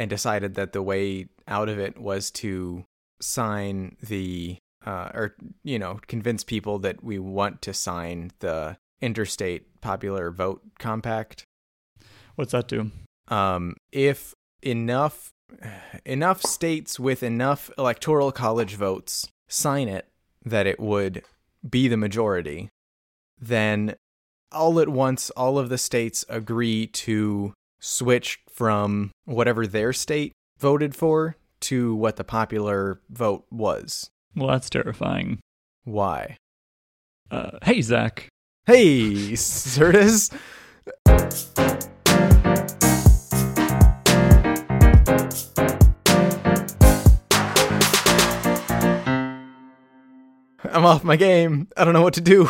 and decided that the way out of it was to sign the uh, or you know convince people that we want to sign the interstate popular vote compact What's that do? um, if enough enough states with enough electoral college votes sign it that it would be the majority then all at once all of the states agree to switch from whatever their state voted for to what the popular vote was Well, that's terrifying. why Uh, hey, Zach. hey certus i'm off my game i don't know what to do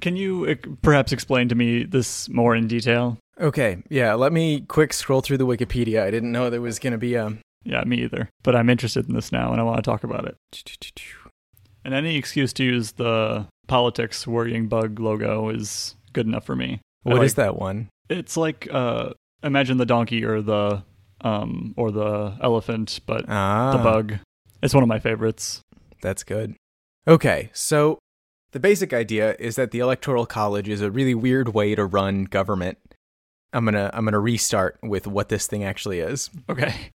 Can you uh, perhaps explain to me this more in detail? Okay, yeah, let me quick scroll through the Wikipedia. I didn't know there was going to be a. Yeah, me either. But I'm interested in this now, and I want to talk about it. And any excuse to use the politics worrying bug logo is good enough for me. What like- is that one? It's like uh, imagine the donkey or the um or the elephant, but Ah, the bug. It's one of my favorites. That's good. Okay, so the basic idea is that the Electoral College is a really weird way to run government. I'm gonna I'm gonna restart with what this thing actually is. Okay.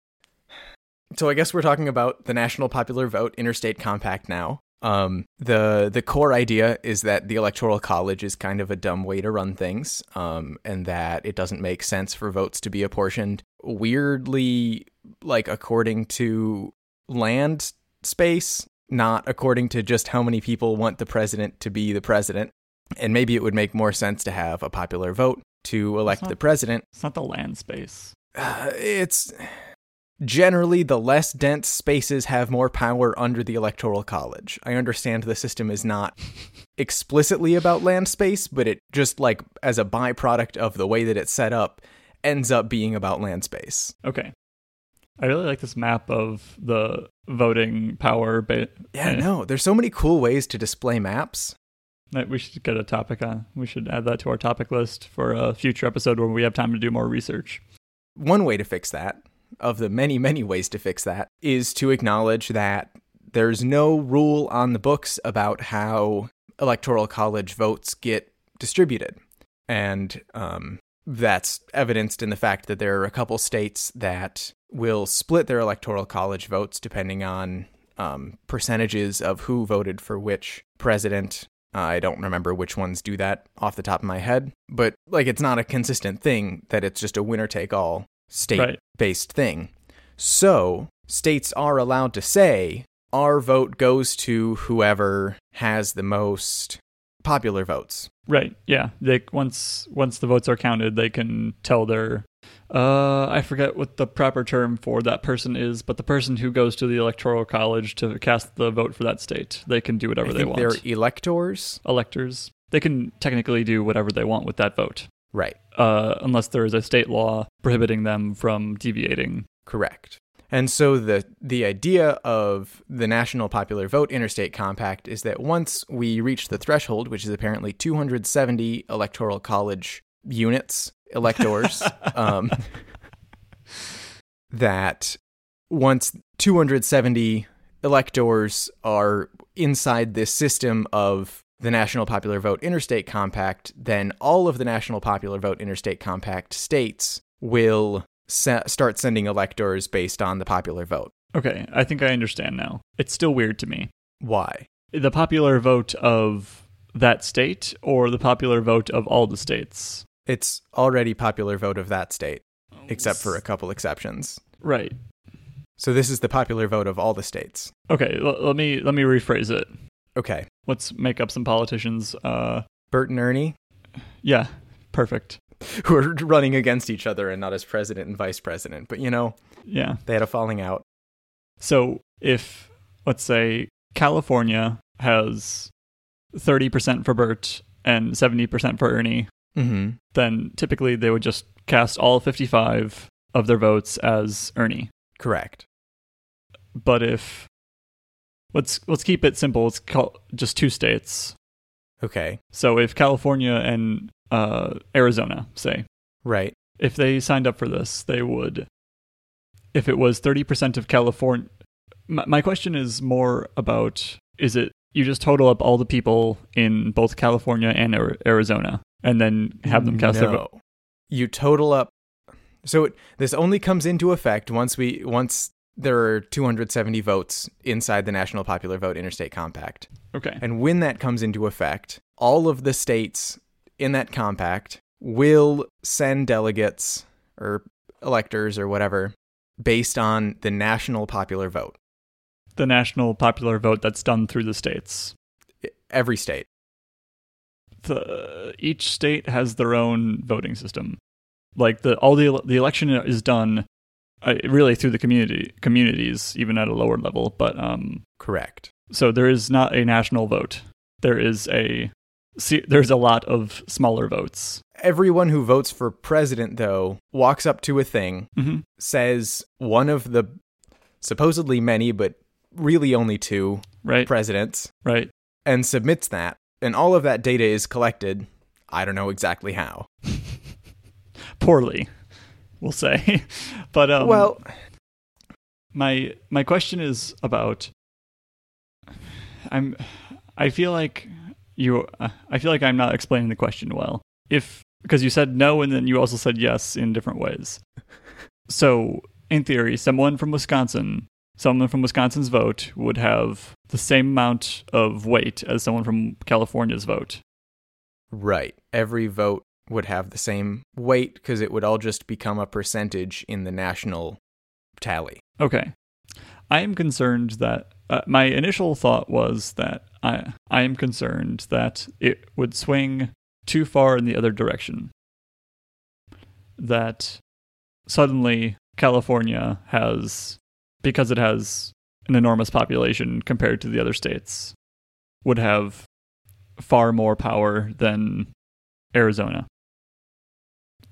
So I guess we're talking about the National Popular Vote Interstate Compact now. Um, the the core idea is that the Electoral College is kind of a dumb way to run things, um, and that it doesn't make sense for votes to be apportioned weirdly, like according to land space, not according to just how many people want the president to be the president. And maybe it would make more sense to have a popular vote to elect not- the president It's not the land space. uh, it's generally the less dense spaces have more power under the electoral college. I understand the system is not explicitly about land space, but it just like as a byproduct of the way that it's set up ends up being about land space. Okay. I really like this map of the voting power. Ba- Yeah, no, there's so many cool ways to display maps. We should get a topic on. We should add that to our topic list for a future episode where we have time to do more research. One way to fix that, of the many, many ways to fix that, is to acknowledge that there's no rule on the books about how electoral college votes get distributed. And um, that's evidenced in the fact that there are a couple states that will split their electoral college votes depending on um, percentages of who voted for which president. I don't remember which ones do that off the top of my head, but like it's not a consistent thing that it's just a winner take all state Right. based thing. So, states are allowed to say our vote goes to whoever has the most popular votes. Right. Yeah. They once once the votes are counted, they can tell their uh I forget what the proper term for that person is, but the person who goes to the electoral college to cast the vote for that state, they can do whatever I they want. they're electors. Electors, they can technically do whatever they want with that vote, Right. uh, unless there is a state law prohibiting them from deviating. Correct. And so the the idea of the National Popular Vote Interstate Compact is that once we reach the threshold, which is apparently 270 electoral college units, electors, um, that once 270 electors are inside this system of the National Popular Vote Interstate Compact, then all of the National Popular Vote Interstate Compact states will se- start sending electors based on the popular vote. Okay, I think I understand now. It's still weird to me. Why? The popular vote of that state or the popular vote of all the states? It's already popular vote of that state, except for a couple exceptions. Right. So this is the popular vote of all the states. Okay, l- let me let me rephrase it. Okay. Let's make up some politicians. Uh Bert and Ernie, yeah, perfect. who are running against each other and not as president and vice president, but you know, Yeah. they had a falling out. So if let's say California has 30% for Bert and 70% for Ernie, Mm-hmm. then typically they would just cast all 55 of their votes as Ernie. Correct. But if let's let's keep it simple, it's just two states. Okay. So if California and uh, Arizona, say, Right. if they signed up for this, they would if it was 30% of California. My, my question is more about is it you just total up all the people in both California and Arizona and then have them cast their vote? You total up. So it, this only comes into effect once we once there are 270 votes inside the National Popular Vote Interstate Compact. Okay. And when that comes into effect, all of the states in that compact will send delegates or electors or whatever based on the national popular vote. The national popular vote that's done through the states. Every state. The, each state has their own voting system. Like the all the the election is done uh, really through the community communities even at a lower level, but um Correct. so there is not a national vote. There is a see, there's a lot of smaller votes. Everyone who votes for president, though, walks up to a thing, hmm says one of the supposedly many, but really only two Right, presidents, right. and submits that. And all of that data is collected. I don't know exactly how. Poorly, we'll say. but um, well, my my question is about i'm i feel like you uh, i feel like i'm not explaining the question well if because you said no and then you also said yes in different ways so in theory someone from wisconsin someone from wisconsin's vote would have the same amount of weight as someone from california's vote right. Every vote would have the same weight because it would all just become a percentage in the national tally. Okay. I am concerned that uh, my initial thought was that I I am concerned that it would swing too far in the other direction. That suddenly California has because it has an enormous population compared to the other states would have far more power than Arizona.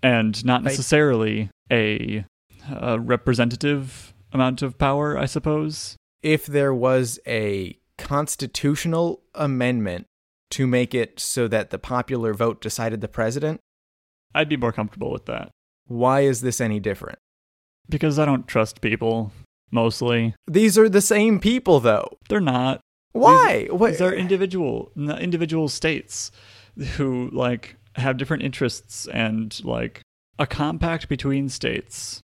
And not necessarily a a representative amount of power, I suppose. If there was a constitutional amendment to make it so that the popular vote decided the president, I'd be more comfortable with that why is this any different? because I don't trust people mostly. These are the same people, though. They're not. Why? These, what? these are individual individual states who like have different interests and like a compact between states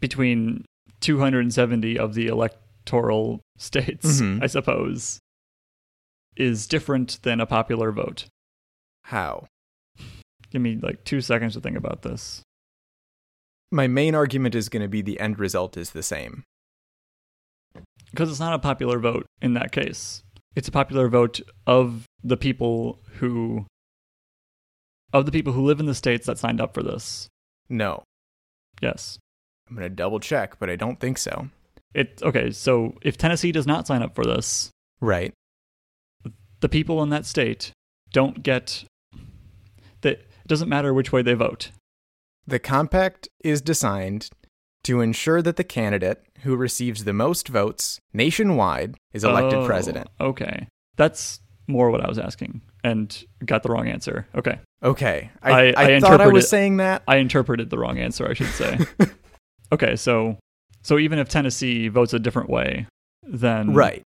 between 270 of the electoral states, Mhm. I suppose, is different than a popular vote. How? Give me like 2 seconds to think about this. My main argument is going to be the end result is the same. Because it's not a popular vote in that case. It's a popular vote of the people who of the people who live in the states that signed up for this. No. Yes. I'm going to double check, but I don't think so. It okay, so if Tennessee does not sign up for this, Right. the people in that state don't get that it doesn't matter which way they vote. The compact is designed to ensure that the candidate who receives the most votes nationwide is elected Oh, president. Okay. That's more what I was asking and got the wrong answer. Okay. Okay. I- I, I I, thought I was saying that. I interpreted the wrong answer, I should say. okay, so so even if Tennessee votes a different way, then Right.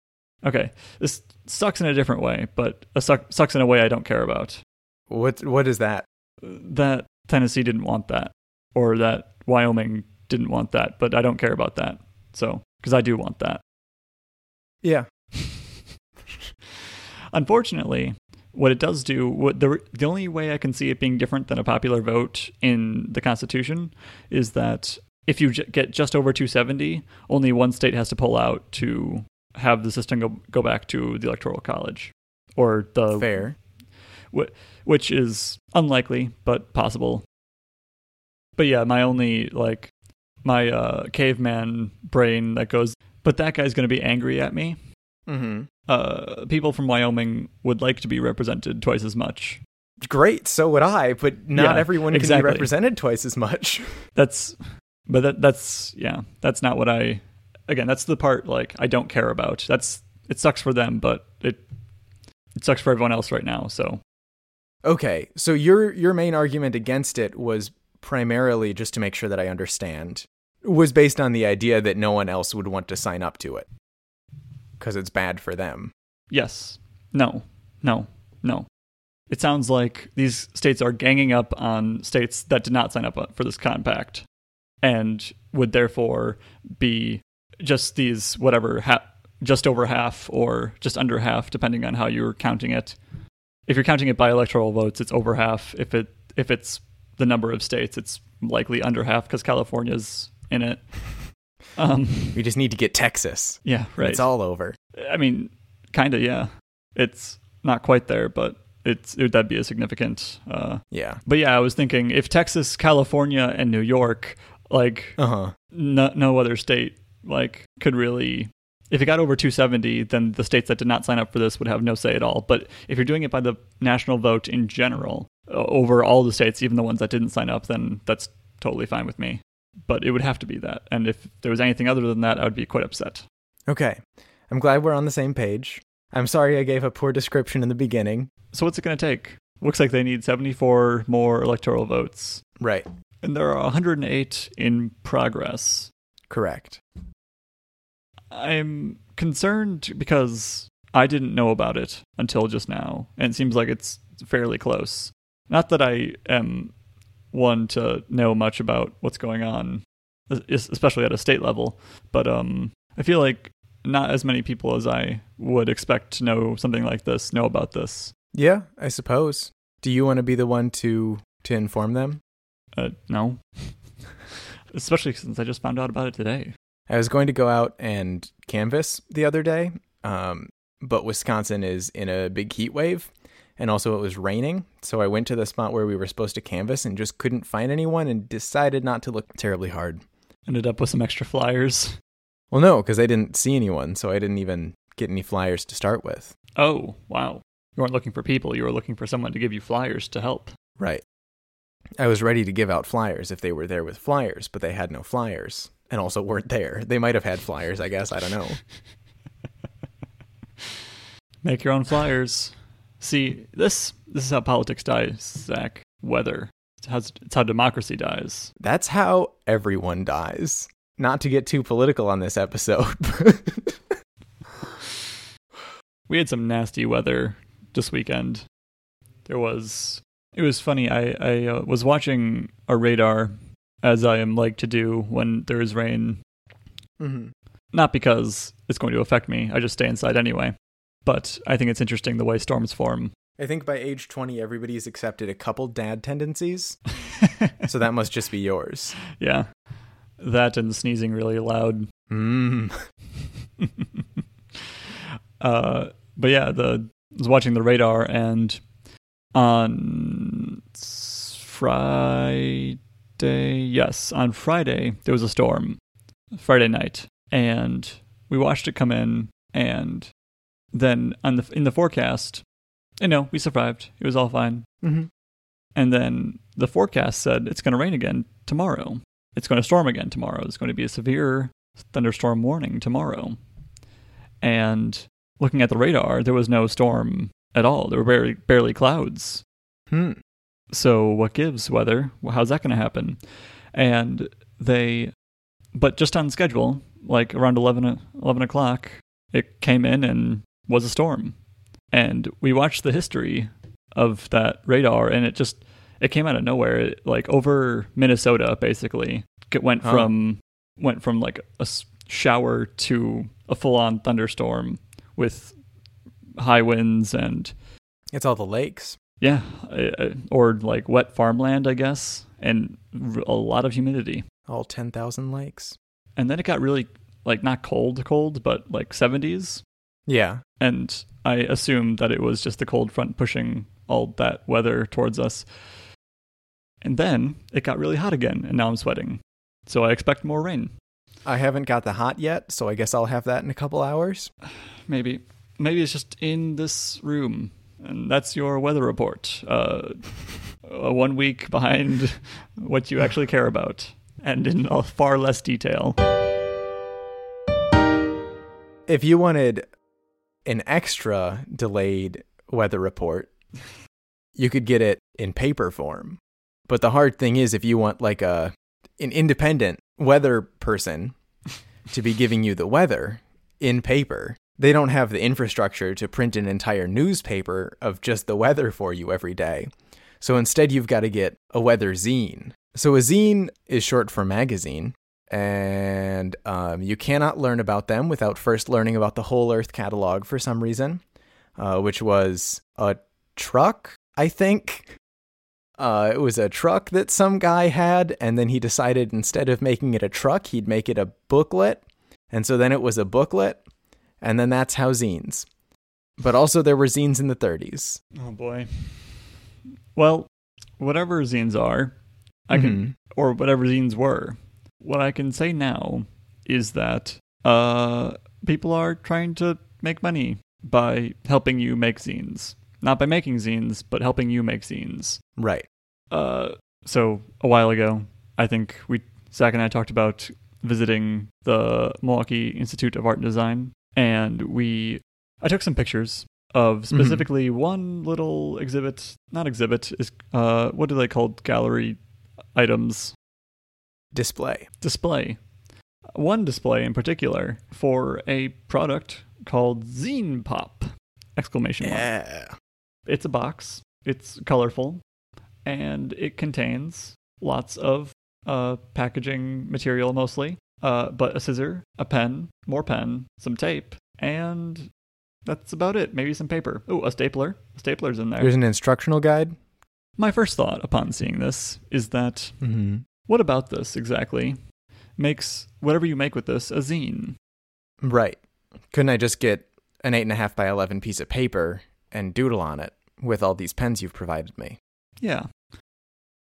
Okay, this sucks in a different way, but a suck, sucks in a way I don't care about. What what is that? That Tennessee didn't want that, or that Wyoming didn't want that, but I don't care about that. So because I do want that. Yeah. Unfortunately, what it does do, what the the only way I can see it being different than a popular vote in the Constitution is that if you j- get just over 270, only one state has to pull out to have the system go, go back to the Electoral College, or the Fair. which is unlikely but possible. But yeah, my only like my uh, caveman brain that goes, but that guy's going to be angry at me. Mm-hmm. Uh, people from Wyoming would like to be represented twice as much. Great. So would I, but not Yeah, everyone can exactly. be represented twice as much. That's, but that that's yeah, that's not what I. Again, that's the part like I don't care about. That's it sucks for them, but it it sucks for everyone else right now. So Okay. So your your main argument against it was primarily just to make sure that I understand was based on the idea that no one else would want to sign up to it because it's bad for them. Yes. No. No. No. It sounds like these states are ganging up on states that did not sign up for this compact and would therefore be just these whatever ha- just over half or just under half depending on how you're counting it. If you're counting it by electoral votes, it's over half. If it if it's the number of states, it's likely under half because California's in it. Um, we just need to get Texas. Yeah, right. It's all over. I mean, kind of. Yeah, it's not quite there, but it's it, that'd be a significant. Uh, yeah. But yeah, I was thinking if Texas, California, and New York, like, uh-huh. no, no other state like could really. If it got over 270, then the states that did not sign up for this would have no say at all. But if you're doing it by the national vote in general, uh, over all the states, even the ones that didn't sign up, then that's totally fine with me. But it would have to be that. And if there was anything other than that, I would be quite upset. Okay. I'm glad we're on the same page. I'm sorry I gave a poor description in the beginning. So what's it going to take? Looks like they need 74 more electoral votes. Right. And there are 108 in progress. Correct. I'm concerned because I didn't know about it until just now, and it seems like it's fairly close. Not that I am one to know much about what's going on, especially at a state level, but um, I feel like not as many people as I would expect to know something like this know about this. Yeah, I suppose. Do you want to be the one to to inform them? Uh, no. Especially since I just found out about it today. I was going to go out and canvass the other day, um, but Wisconsin is in a big heat wave, and also it was raining. So I went to the spot where we were supposed to canvass and just couldn't find anyone, and decided not to look terribly hard. Ended up with some extra flyers. Well, no, because I didn't see anyone, so I didn't even get any flyers to start with. Oh, wow. You weren't looking for people, you were looking for someone to give you flyers to help. Right. I was ready to give out flyers if they were there with flyers, but they had no flyers and also weren't there. They might have had flyers, I guess. I don't know. Make your own flyers. See, this this is how politics dies, Zach. Weather. It's how, it's how democracy dies. That's how everyone dies. Not to get too political on this episode. we had some nasty weather this weekend. There was. It was funny. I I uh, was watching a radar, as I am like to do when there is rain. Mm-hmm. Not because it's going to affect me. I just stay inside anyway. But I think it's interesting the way storms form. I think by age 20, everybody's accepted a couple dad tendencies. so that must just be yours. Yeah. That and sneezing really loud. Mm. uh, but yeah, the I was watching the radar and on Friday, yes, on Friday there was a storm. Friday night, and we watched it come in, and then on the in the forecast, you know, we survived. It was all fine. Mm-hmm. And then the forecast said it's going to rain again tomorrow. It's going to storm again tomorrow. It's going to be a severe thunderstorm warning tomorrow. And looking at the radar, there was no storm at all. There were barely, barely clouds. Hmm. So what gives weather? How's that going to happen? And they, but just on schedule, like around 11, 11 o'clock, it came in and was a storm. And we watched the history of that radar, and it just it came out of nowhere. It, like over Minnesota, basically, it went Huh. from went from like a shower to a full on thunderstorm with high winds and It's all the lakes. yeah, uh, or like wet farmland, I guess, and a lot of humidity. All 10,000 lakes. And then it got really like not cold, cold, but like 70s. Yeah. And I assumed that it was just the cold front pushing all that weather towards us. And then it got really hot again, and now I'm sweating. So I expect more rain. I haven't got the hot yet, so I guess I'll have that in a couple hours. Maybe. Maybe it's just in this room. And that's your weather report. Uh, uh, one week behind what you actually care about, and in a far less detail. If you wanted an extra delayed weather report, you could get it in paper form. But the hard thing is if you want like a an independent weather person to be giving you the weather in paper. They don't have the infrastructure to print an entire newspaper of just the weather for you every day. So instead, you've got to get a weather zine. So a zine is short for magazine, and um, you cannot learn about them without first learning about the Whole Earth catalog for some reason, uh, which was a truck, I think. Uh, it was a truck that some guy had, and then he decided instead of making it a truck, he'd make it a booklet. And so then it was a booklet, and then that's how zines. But also, there were zines in the 30s. Oh boy. Well, whatever zines are, I can, Mhm. or whatever zines were, what I can say now is that uh, people are trying to make money by helping you make zines. Not by making zines, but helping you make zines. Right. Uh, so a while ago, I think we Zach and I talked about visiting the Milwaukee Institute of Art and Design, and we I took some pictures of specifically one little exhibit, not exhibit, is uh, what do they called? Gallery items Display. display. One display in particular for a product called Zine Pop! Exclamation mark. Yeah. It's a box. It's colorful, and it contains lots of uh, packaging material mostly, uh, but a scissor, a pen, more pen, some tape, and that's about it. Maybe some paper. Oh, a stapler. A stapler's in there. There's an instructional guide. My first thought upon seeing this is that Mm-hmm. What about this exactly makes whatever you make with this a zine? Right. Couldn't I just get an 8.5 by 11 piece of paper and doodle on it with all these pens you've provided me? Yeah.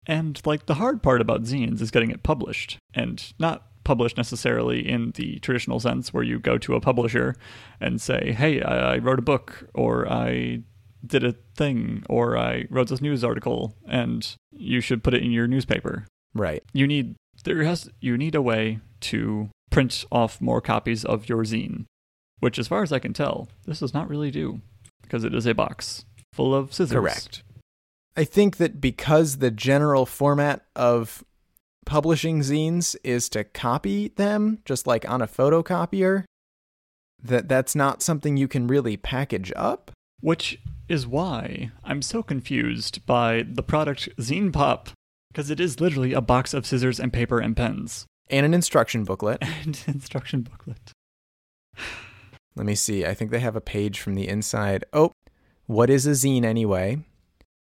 And like the hard part about zines is getting it published and not published necessarily in the traditional sense where you go to a publisher and say, "Hey, I, I wrote a book or I did a thing or I wrote this news article and you should put it in your newspaper." Right. You need there has you need a way to print off more copies of your zine, which as far as I can tell, this does not really do because it is a box full of scissors. Correct. I think that because the general format of publishing zines is to copy them just like on a photocopier, that that's not something you can really package up. Which is why I'm so confused by the product Zine Pop, because it is literally a box of scissors and paper and pens And an instruction booklet. and instruction booklet. Let me see. I think they have a page from the inside. Oh, what is a zine anyway?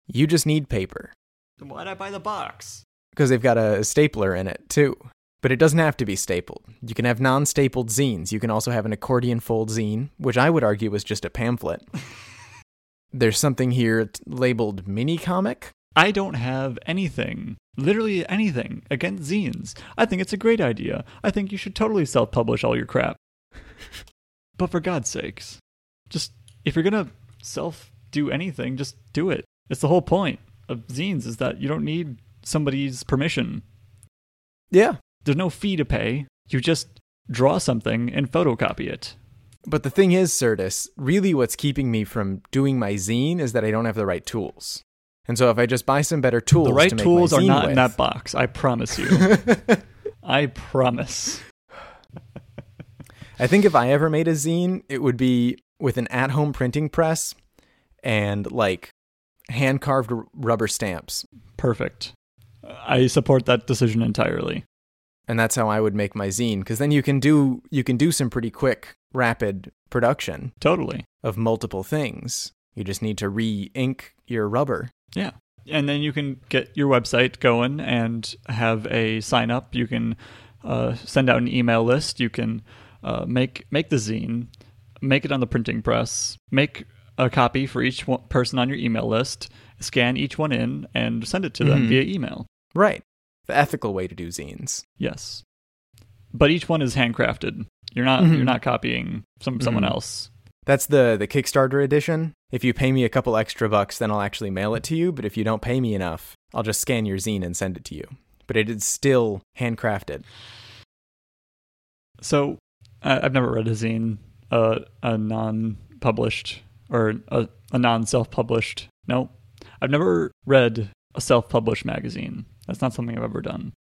You just need paper. Then why'd I buy the box? because they've got a stapler in it too. But it doesn't have to be stapled. You can have non stapled zines. You can also have an accordion fold zine, which I would argue was just a pamphlet. There's something here t- labeled mini comic. I don't have anything, literally anything, against zines. I think it's a great idea. I think you should totally self publish all your crap. but for God's sakes, just if you're going to self do anything, just do it. It's the whole point of zines is that you don't need somebody's permission. Yeah. There's no fee to pay. You just draw something and photocopy it. But the thing is, Certus, really what's keeping me from doing my zine is that I don't have the right tools. And so if I just buy some better tools, the right to tools are not in that box. I promise you. I promise. I think if I ever made a zine, it would be with an at home printing press and like hand carved rubber stamps. Perfect. I support that decision entirely. and that's how I would make my zine because then you can do you can do some pretty quick rapid production Totally. of multiple things. You just need to re-ink your rubber. Yeah. And then you can get your website going and have a sign up. You can uh, send out an email list. You can uh, make make the zine, make it on the printing press, make a copy for each one, person on your email list, scan each one in, and send it to them Mhm. via email. Right. The ethical way to do zines. Yes, but each one is handcrafted. You're not Mhm. you're not copying some someone Mhm. else. That's the the Kickstarter edition. If you pay me a couple extra bucks, then I'll actually mail it to you, but if you don't pay me enough, I'll just scan your zine and send it to you. But it is still handcrafted. So I I've never read a zine, uh, a non-published or a, a non-self-published. No, I've never read a self-published magazine. That's not something I've ever done.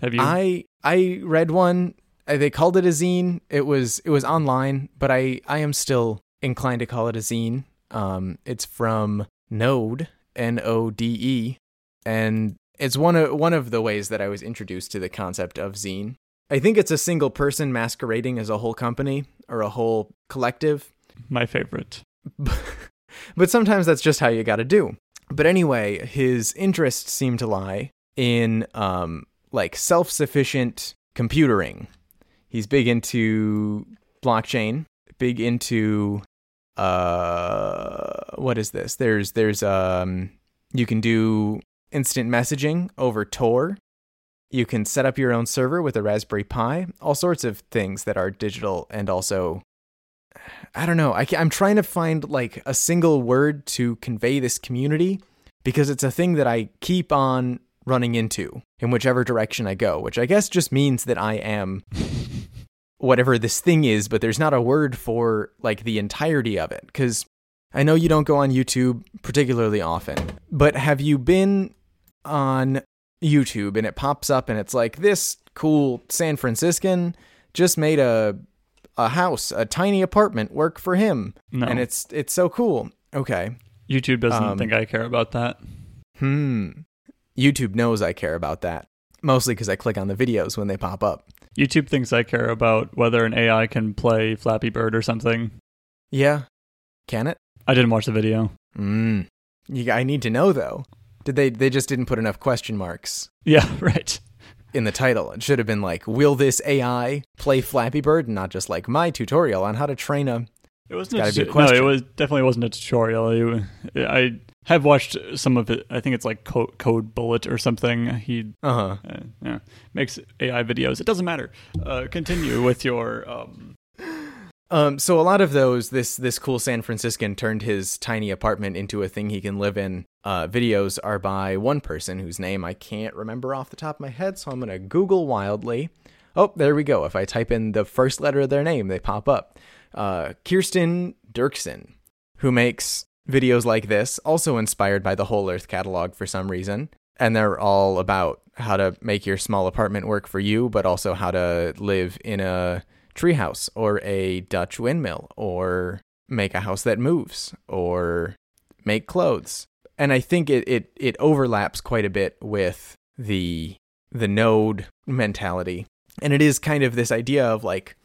Have you? I I read one. uh, They called it a zine. It was it was online, but I I am still inclined to call it a zine. Um, it's from Node, N O D E, and it's one of one of the ways that I was introduced to the concept of zine. I think it's a single person masquerading as a whole company or a whole collective, My favorite. but sometimes that's just how you got to do. But anyway, his interests seem to lie in um, like self-sufficient computering. He's big into blockchain, big into uh, what is this? There's there's um, you can do instant messaging over Tor. You can set up your own server with a Raspberry Pi. All sorts of things that are digital and also I don't know. I am trying to find like a single word to convey this community because it's a thing that I keep on running into in whichever direction I go, which I guess just means that I am whatever this thing is, but there's not a word for like the entirety of it. Because I know you don't go on YouTube particularly often, but have you been on YouTube and it pops up and it's like this cool San Franciscan just made a a house, a tiny apartment work for him. No. And it's it's so cool. Okay. YouTube doesn't Um, think I care about that. Hmm. YouTube knows I care about that. Mostly because I click on the videos when they pop up. YouTube thinks I care about whether an AI can play Flappy Bird or something. Yeah. Can it? I didn't watch the video. Hmm. You, I need to know though. Did they they just didn't put enough question marks Yeah, right. in the title? It should have been like, will this AI play Flappy Bird? And not just like my tutorial on how to train a It wasn't. A, no, question. it was definitely wasn't a tutorial. It- I have watched some of it. I think it's like Code, Code Bullet or something. He uh-huh. uh, yeah, makes AI videos. It doesn't matter. Uh, continue with your. Um, Um, so a lot of those, this this cool San Franciscan turned his tiny apartment into a thing he can live in. Uh, videos are by one person whose name I can't remember off the top of my head, so I'm gonna Google wildly. Oh, there we go. If I type in the first letter of their name, they pop up. Uh, Kirsten Dirksen, who makes videos like this, also inspired by the Whole Earth catalog for some reason, and they're all about how to make your small apartment work for you, but also how to live in a treehouse or a Dutch windmill or make a house that moves or make clothes. And I think it, it, it overlaps quite a bit with the the node mentality. And it is kind of this idea of like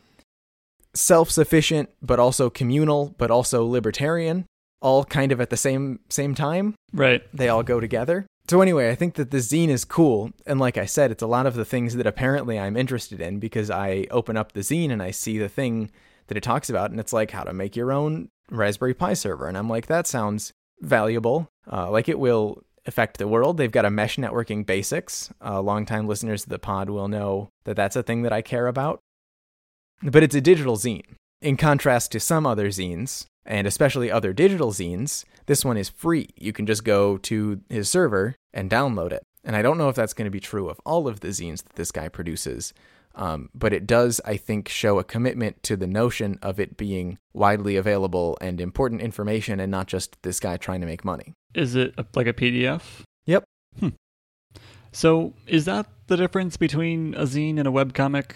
self-sufficient but also communal but also libertarian all kind of at the same same time right. they all go together. So anyway, I think that the zine is cool, and like I said, it's a lot of the things that apparently I'm interested in because I open up the zine and I see the thing that it talks about, and it's like how to make your own Raspberry Pi server, and I'm like, that sounds valuable. Uh, like it will affect the world. They've got a mesh networking basics. Uh, longtime listeners to the pod will know that that's a thing that I care about. But it's a digital zine. In contrast to some other zines, and especially other digital zines, this one is free. You can just go to his server and download it. And I don't know if that's going to be true of all of the zines that this guy produces, um, but it does, I think, show a commitment to the notion of it being widely available and important information and not just this guy trying to make money. Is it like a PDF? Yep. Hmm. So is that the difference between a zine and a webcomic,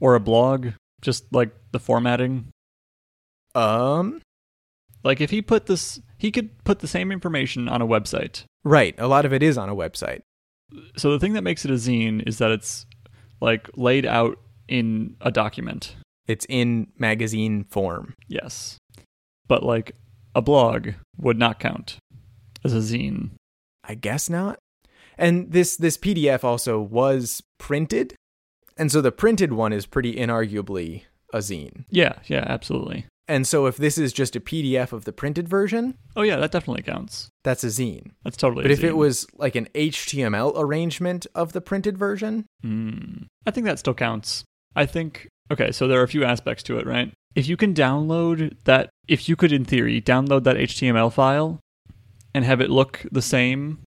or a blog? Just like the formatting. Um, Like if he put this, he could put the same information on a website. right. A lot of it is on a website. So the thing that makes it a zine is that it's like laid out in a document. It's in magazine form. Yes. But like a blog would not count as a zine. I guess not. And this this PDF also was printed, and so the printed one is pretty inarguably a zine. Yeah, yeah, absolutely. And so if this is just a PDF of the printed version, Oh yeah, that definitely counts. that's a zine. That's totally. But if it was like an HTML arrangement of the printed version, Hmm. I think that still counts. I think okay, so there are a few aspects to it, right? If you can download that if you could in theory download that HTML file and have it look the same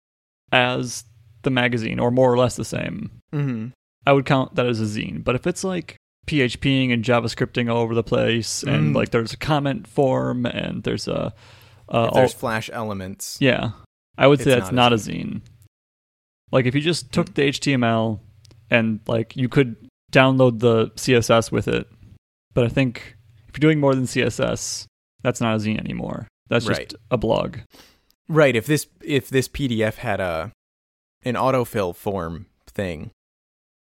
as the magazine or more or less the same, mm-hmm. I would count that as a zine. But if it's like PHPing and JavaScripting all over the place and Mm. like there's a comment form and there's a uh, there's all- flash elements, yeah, I would say that's not not a a zine. Like if you just took the HTML and like you could download the CSS with it. But I think if you're doing more than CSS, that's not a zine anymore. That's just a blog. Right. If this if this PDF had a an autofill form thing,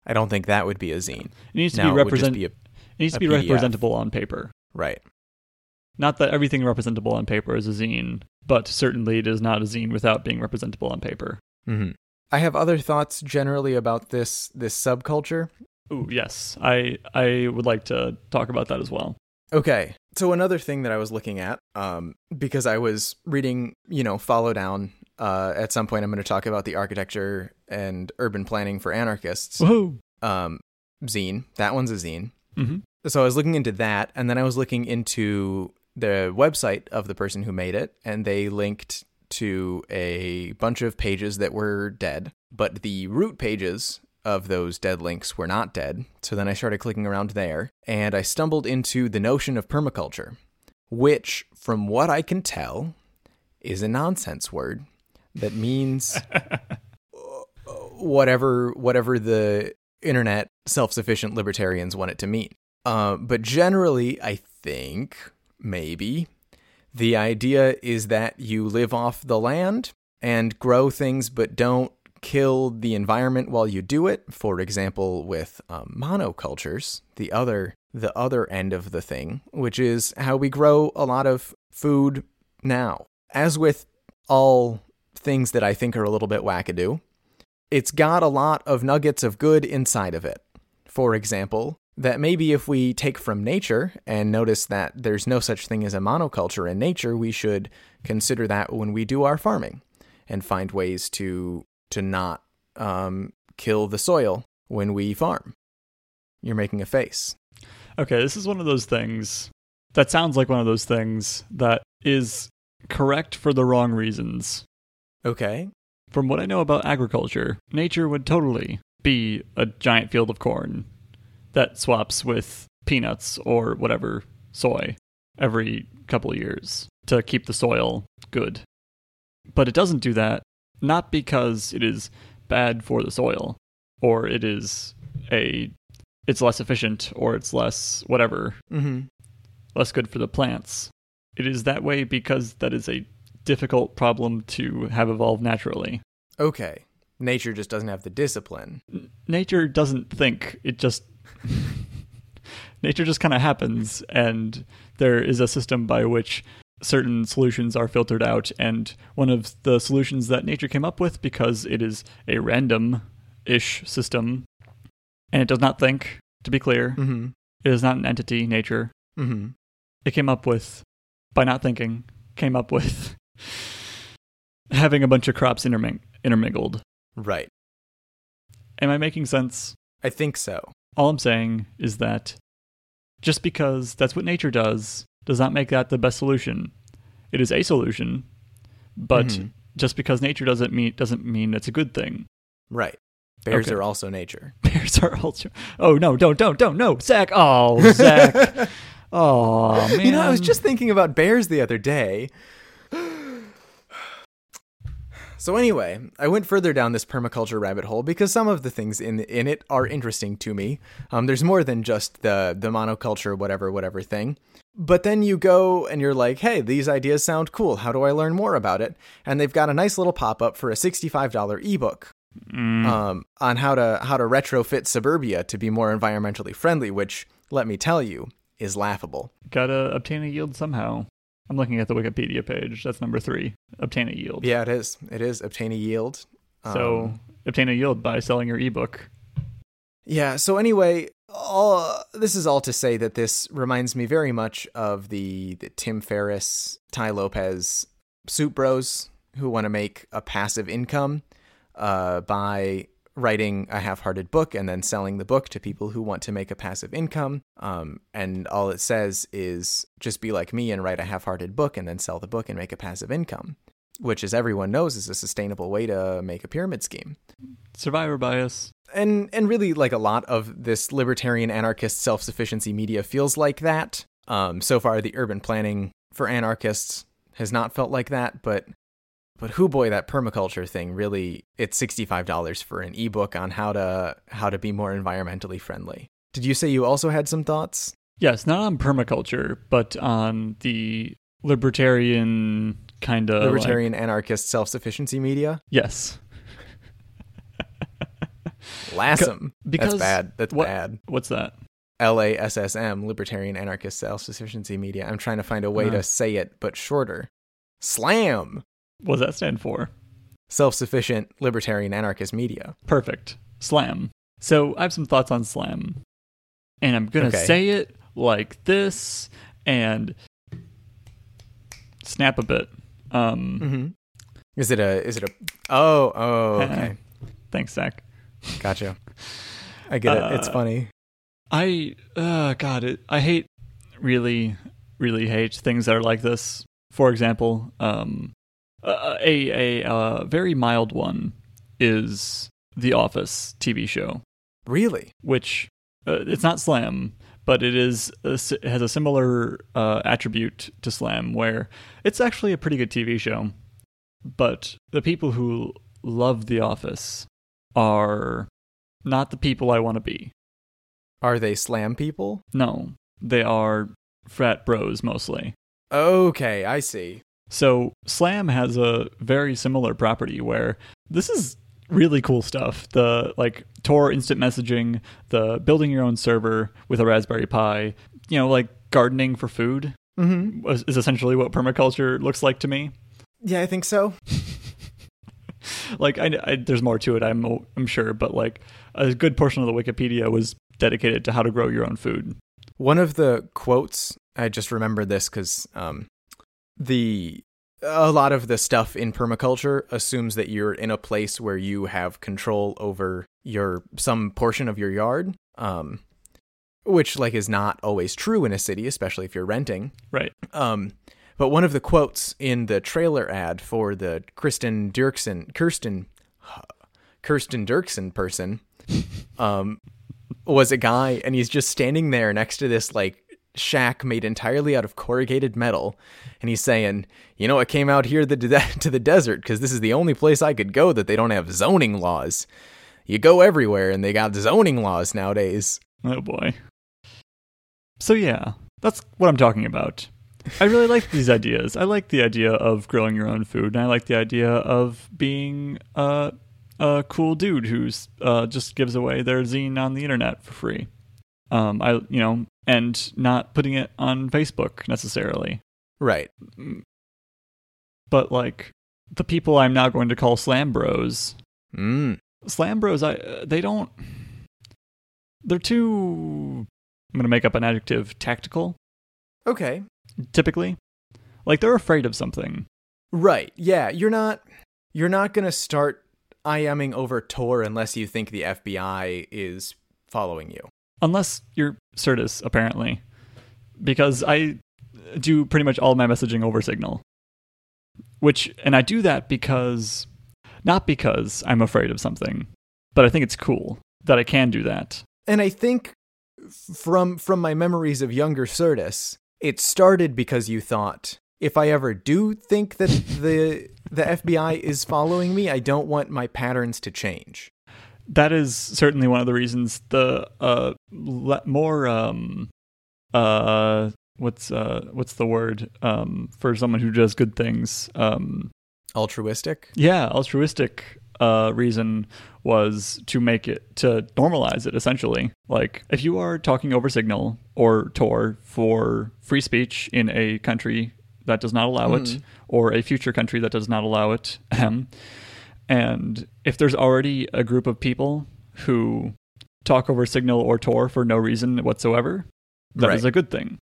I don't think that would be a zine. It needs to now be represent. be a it needs to be PDF. representable on paper. right. Not that everything representable on paper is a zine, but certainly it is not a zine without being representable on paper. hmm I have other thoughts generally about this this subculture. Ooh, yes, I I would like to talk about that as well. Okay. So another thing that I was looking at, um, because I was reading, you know, Follow Down. Uh, at some point, I'm going to talk about the architecture and urban planning for anarchists. Um, zine. That one's a zine. hmm So I was looking into that, and then I was looking into the website of the person who made it, and they linked to a bunch of pages that were dead, but the root pages of those dead links were not dead. So then I started clicking around there, and I stumbled into the notion of permaculture, which, from what I can tell, is a nonsense word that means whatever whatever the internet self-sufficient libertarians want it to mean. Uh, but generally, I think maybe the idea is that you live off the land and grow things, but don't kill the environment while you do it. For example, with um, monocultures, the other the other end of the thing, which is how we grow a lot of food now. As with all things that I think are a little bit wackadoo, it's got a lot of nuggets of good inside of it. For example, that maybe if we take from nature and notice that there's no such thing as a monoculture in nature, we should consider that when we do our farming and find ways to to not um, kill the soil when we farm. You're making a face. Okay, this is one of those things that sounds like one of those things that is correct for the wrong reasons. Okay. From what I know about agriculture, nature would totally be a giant field of corn that swaps with peanuts or whatever soy every couple of years to keep the soil good. But it doesn't do that not because it is bad for the soil or it is a it's less efficient or it's less whatever Mm-hmm. less good for the plants. It is that way because that is a difficult problem to have evolved naturally. Okay. Nature just doesn't have the discipline. N- Nature doesn't think, it just. nature just kind of happens, and there is a system by which certain solutions are filtered out. And one of the solutions that nature came up with, because it is a random ish system, and it does not think, to be clear, Mm-hmm. it is not an entity, nature. Mm-hmm. it came up with by not thinking came up with having a bunch of crops interming- intermingled Right. am i making sense I think so. all i'm saying is that just because that's what nature does does not make that the best solution it is a solution but Mhm. just because nature doesn't mean doesn't mean it's a good thing Right. Bears Okay. are also nature. bears are also oh no don't don't don't no zach oh zach oh man You know, I was just thinking about bears the other day. So anyway, I went further down this permaculture rabbit hole because some of the things in in it are interesting to me. Um, there's more than just the the monoculture, whatever, whatever thing. But then you go and you're like, hey, these ideas sound cool. How do I learn more about it? And they've got a nice little pop up for a $65 ebook Mm, um, on how to how to retrofit suburbia to be more environmentally friendly, which let me tell you is laughable. gotta obtain a yield somehow i'm looking at the wikipedia page that's number three obtain a yield Yeah, it is. It is obtain a yield. So Um, obtain a yield by selling your ebook. yeah. So anyway, all this is all to say that this reminds me very much of the, the Tim Ferriss, Tai Lopez soup bros who want to make a passive income uh, by writing a half-hearted book and then selling the book to people who want to make a passive income. Um, and all it says is just be like me and write a half-hearted book and then sell the book and make a passive income, which, as everyone knows, is a sustainable way to make a pyramid scheme Survivor bias. and and really like a lot of this libertarian anarchist self-sufficiency media feels like that um so far the urban planning for anarchists has not felt like that but But who boy, that permaculture thing really it's sixty five dollars for an ebook on how to how to be more environmentally friendly. Did you say you also had some thoughts? Yes, not on permaculture, but on the libertarian kind of Libertarian anarchist self sufficiency media? yes. LASM. because That's bad. That's what- bad. What's that? L A S S M, Libertarian Anarchist Self Sufficiency Media. I'm trying to find a way Uh. to say it, but shorter. SLAM! What does that stand for? Self Sufficient Libertarian Anarchist Media. Perfect. Slam. So I have some thoughts on slam. And I'm going to Okay. say it like this and snap a bit. Um, Mm-hmm. Is it a, is it a, oh, oh, okay. Thanks, Zach. Gotcha. I get it. It's Uh, funny. I, uh, God, it, I hate, really, really hate things that are like this. For example, um, a, a, a uh, very mild one is The Office TV show. Really? which uh, it's not slam but it is a, it has a similar uh, attribute to slam where it's actually a pretty good tv show but the people who love the office are not the people i want to be Are they slam people? no they are frat bros mostly Okay, I see. So Slam has a very similar property where this is really cool stuff. The like Tor instant messaging, the building your own server with a Raspberry Pi, you know, like gardening for food Mm-hmm. is essentially what permaculture looks like to me. Yeah, I think so. Like I, I there's more to it, I'm I'm sure, but like a good portion of the Wikipedia was dedicated to how to grow your own food. One of the quotes, I just remembered this because um, the a lot of the stuff in permaculture assumes that you're in a place where you have control over your some portion of your yard, um, which like is not always true in a city, especially if you're renting. Right. Um, but one of the quotes in the trailer ad for the Kristen Dirksen, Kirsten, Kirsten Dirksen person, um, was a guy, and he's just standing there next to this like shack made entirely out of corrugated metal, and he's saying, "You know, I came out here to the desert because this is the only place I could go that they don't have zoning laws. You go everywhere, and they got zoning laws nowadays." Oh boy. So yeah, that's what I'm talking about. I really like these ideas. I like the idea of growing your own food, and I like the idea of being a cool dude who's uh, just gives away their zine on the internet for free. Um, I you know, and not putting it on Facebook necessarily. Right. But like the people I'm now going to call slam bros, Mm. slam bros, I they don't. They're too. I'm gonna make up an adjective. Tactical. Okay. typically. Like they're afraid of something. Right. Yeah, you're not you're not going to start IMing over Tor unless you think the FBI is following you. Unless you're Certus, apparently. Because I do pretty much all my messaging over Signal. Which and I do that because not because I'm afraid of something, but I think it's cool that I can do that. And I think from from my memories of younger Certus, it started because you thought if I ever do think that the the FBI is following me, I don't want my patterns to change. That is certainly one of the reasons the uh le- more um uh what's uh what's the word um for someone who does good things um Altruistic? Yeah, altruistic uh, reason was to make it to normalize it essentially. Like if you are talking over Signal or Tor for free speech in a country that does not allow it, Mhm. or a future country that does not allow it, and if there's already a group of people who talk over Signal or Tor for no reason whatsoever, that is Right. a good thing.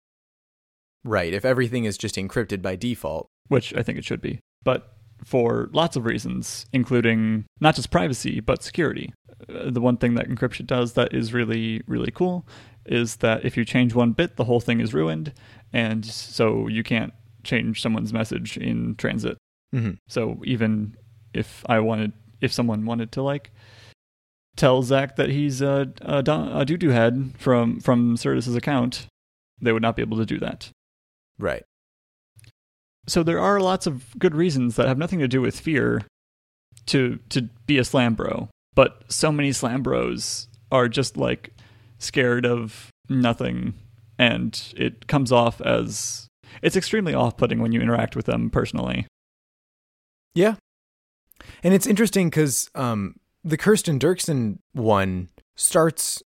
Right, if everything is just encrypted by default. which I think it should be, but for lots of reasons, including not just privacy, but security. Uh, the one thing that encryption does that is really, really cool is that if you change one bit, the whole thing is ruined, and so you can't change someone's message in transit. Mhm. So even if I wanted, if someone wanted to like tell Zach that he's a a, do- a doo doo head from from Certus's account, they would not be able to do that. Right. So there are lots of good reasons that have nothing to do with fear to to be a slam bro. But so many slam bros are just like scared of nothing and it comes off as it's extremely off-putting when you interact with them personally. Yeah. And it's interesting because um, the Kirsten Dirksen one starts.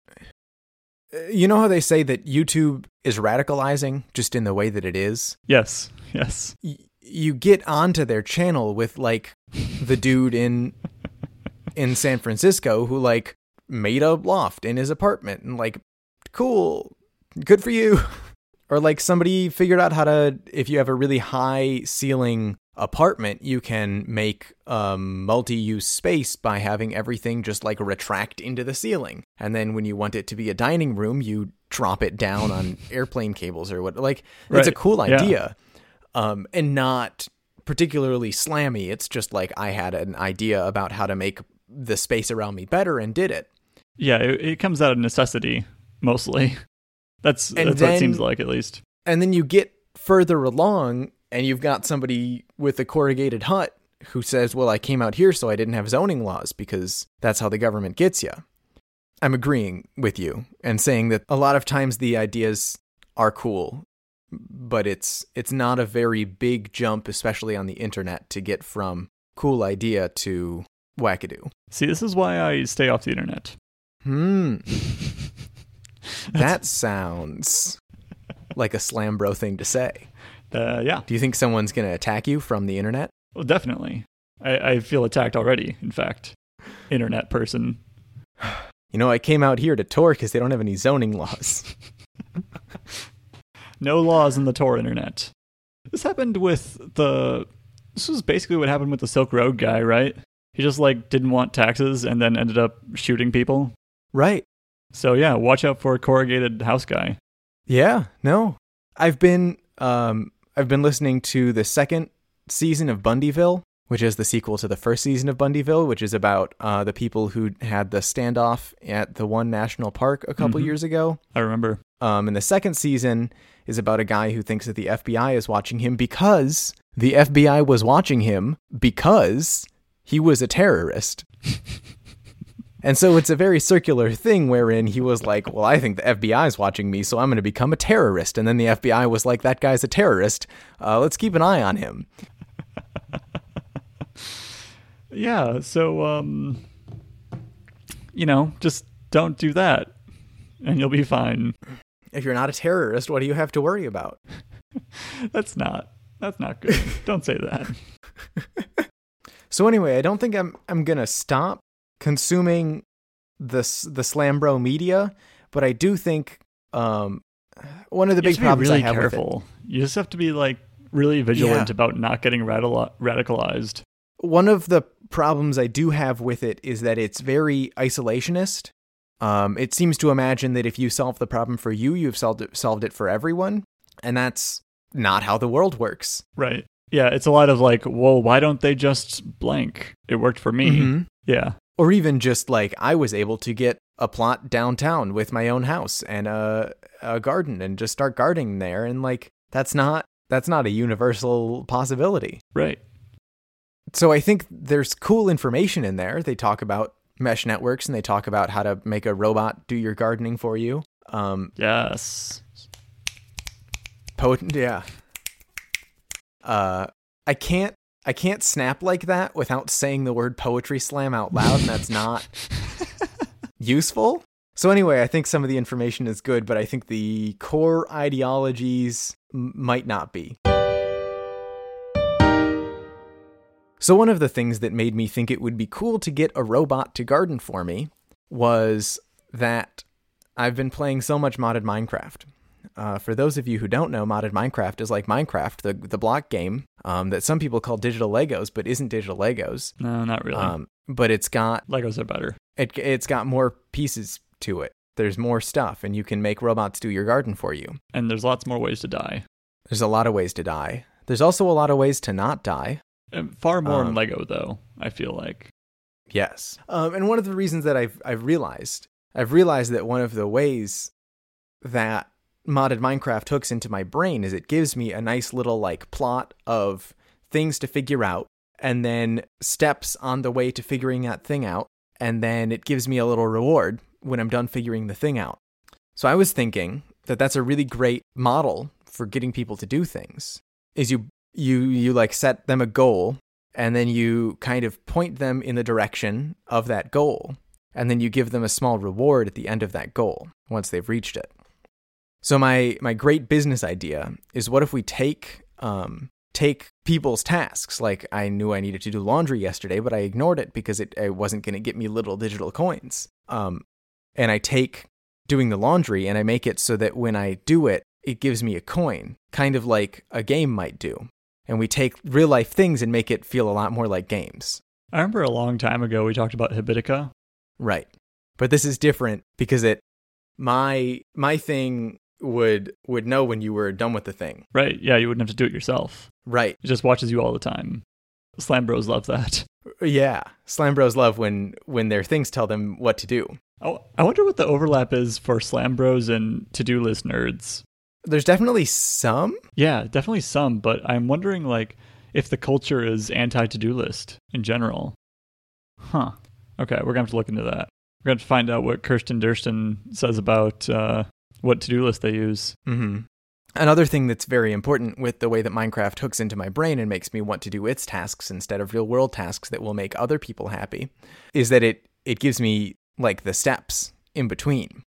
uh, You know how they say that YouTube is radicalizing just in the way that it is? Yes. Yes. Y- you get onto their channel with like the dude in in San Francisco who like made a loft in his apartment and like cool good for you or like somebody figured out how to if you have a really high ceiling apartment you can make a multi-use space by having everything just like retract into the ceiling and then when you want it to be a dining room you drop it down on airplane cables or what like it's a Right. cool Yeah. idea um and not particularly slammy it's just like i had an idea about how to make the space around me better and did it Yeah, it, it comes out of necessity mostly. That's And that's what it seems like at least. and then you get further along and you've got somebody with a corrugated hut who says well i came out here so i didn't have zoning laws because that's how the government gets you i'm agreeing with you and saying that a lot of times the ideas are cool but it's it's not a very big jump especially on the internet to get from cool idea to wackadoo. See, this is why I stay off the internet. hmm. That sounds like a slam bro thing to say Uh, yeah, Do you think someone's going to attack you from the internet? well, definitely. I, I feel attacked already. In fact, internet person. You know, I came out here to tour because they don't have any zoning laws. No laws in the Tor internet. This happened with the. This was basically what happened with the Silk Road guy, right? He just like didn't want taxes and then ended up shooting people. right. So yeah, watch out for a corrugated house guy. Yeah. No. I've been um I've been listening to the second season of Bundyville, which is the sequel to the first season of Bundyville, which is about uh the people who had the standoff at the one national park a couple Mhm. years ago. I remember. Um, and the second season is about a guy who thinks that the FBI is watching him because the FBI was watching him because he was a terrorist. and so it's a very circular thing wherein he was like, Well, I think the FBI is watching me, so I'm going to become a terrorist. And then the FBI was like, That guy's a terrorist. Uh, let's keep an eye on him. Yeah, so um you know, just don't do that and you'll be fine. If you're not a terrorist, what do you have to worry about? That's not that's not good. don't say that. So anyway, I don't think I'm I'm gonna stop consuming the the Slambro media, but I do think um one of the you big have to be problems really I have careful. You just have to be like really vigilant Yeah. about not getting radicali- radicalized. one of the problems I do have with it is that it's very isolationist. Um, it seems to imagine that if you solve the problem for you, you've solved it, solved it for everyone, and that's not how the world works. Right. Yeah, it's a lot of like, well, why don't they just blank? It worked for me. Mhm. Yeah. Or even just like I was able to get a plot downtown with my own house and a, a garden and just start gardening there and like that's not that's not a universal possibility. Right. So I think there's cool information in there. They talk about mesh networks and they talk about how to make a robot do your gardening for you. Um Yes. potent yeah. Uh I can't I can't snap like that without saying the word poetry slam out loud and that's not useful. So anyway, I think some of the information is good, but I think the core ideologies m- might not be. So one of the things that made me think it would be cool to get a robot to garden for me was that I've been playing so much modded Minecraft. Uh, for those of you who don't know, modded Minecraft is like Minecraft, the the block game um, that some people call digital Legos, but isn't digital Legos. No, not really. Um, but it's got Legos are better. it it's got more pieces to it. There's more stuff, and you can make robots do your garden for you. And there's lots more ways to die. There's a lot of ways to die. There's also a lot of ways to not die. And far more in Um, Lego though, I feel like. Yes. Um, and one of the reasons that I've I've realized I've realized that one of the ways that modded Minecraft hooks into my brain is it gives me a nice little like plot of things to figure out and then steps on the way to figuring that thing out and then it gives me a little reward when I'm done figuring the thing out. So I was thinking that that's a really great model for getting people to do things. Is you you you like set them a goal and then you kind of point them in the direction of that goal and then you give them a small reward at the end of that goal once they've reached it. So my my great business idea is what if we take um, take people's tasks like I knew I needed to do laundry yesterday, but I ignored it because it, it wasn't going to get me little digital coins. Um, and I take doing the laundry and I make it so that when I do it, it gives me a coin, kind of like a game might do. And we take real life things and make it feel a lot more like games. I remember a long time ago we talked about Habitica. Right. But this is different because it my my thing would would know when you were done with the thing. Right. Yeah, you wouldn't have to do it yourself. Right. It just watches you all the time. Slam Bros love that. Yeah. Slam Bros love when when their things tell them what to do. Oh, I wonder what the overlap is for Slam Bros and to do list nerds. There's definitely some. Yeah, definitely some, but I'm wondering like if the culture is anti to do list in general. Huh. Okay, we're gonna have to look into that. We're gonna find out what Kirsten Durston says about uh, what to do list they use. hmm Another thing that's very important with the way that Minecraft hooks into my brain and makes me want to do its tasks instead of real world tasks that will make other people happy is that it it gives me like the steps in between.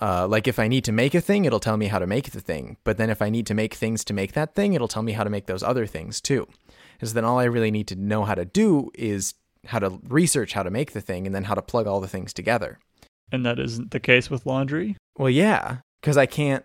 Uh, like if I need to make a thing, it'll tell me how to make the thing. But then if I need to make things to make that thing, it'll tell me how to make those other things too. Because then all I really need to know how to do is how to research how to make the thing and then how to plug all the things together. And that isn't the case with laundry. Well, yeah, because I can't.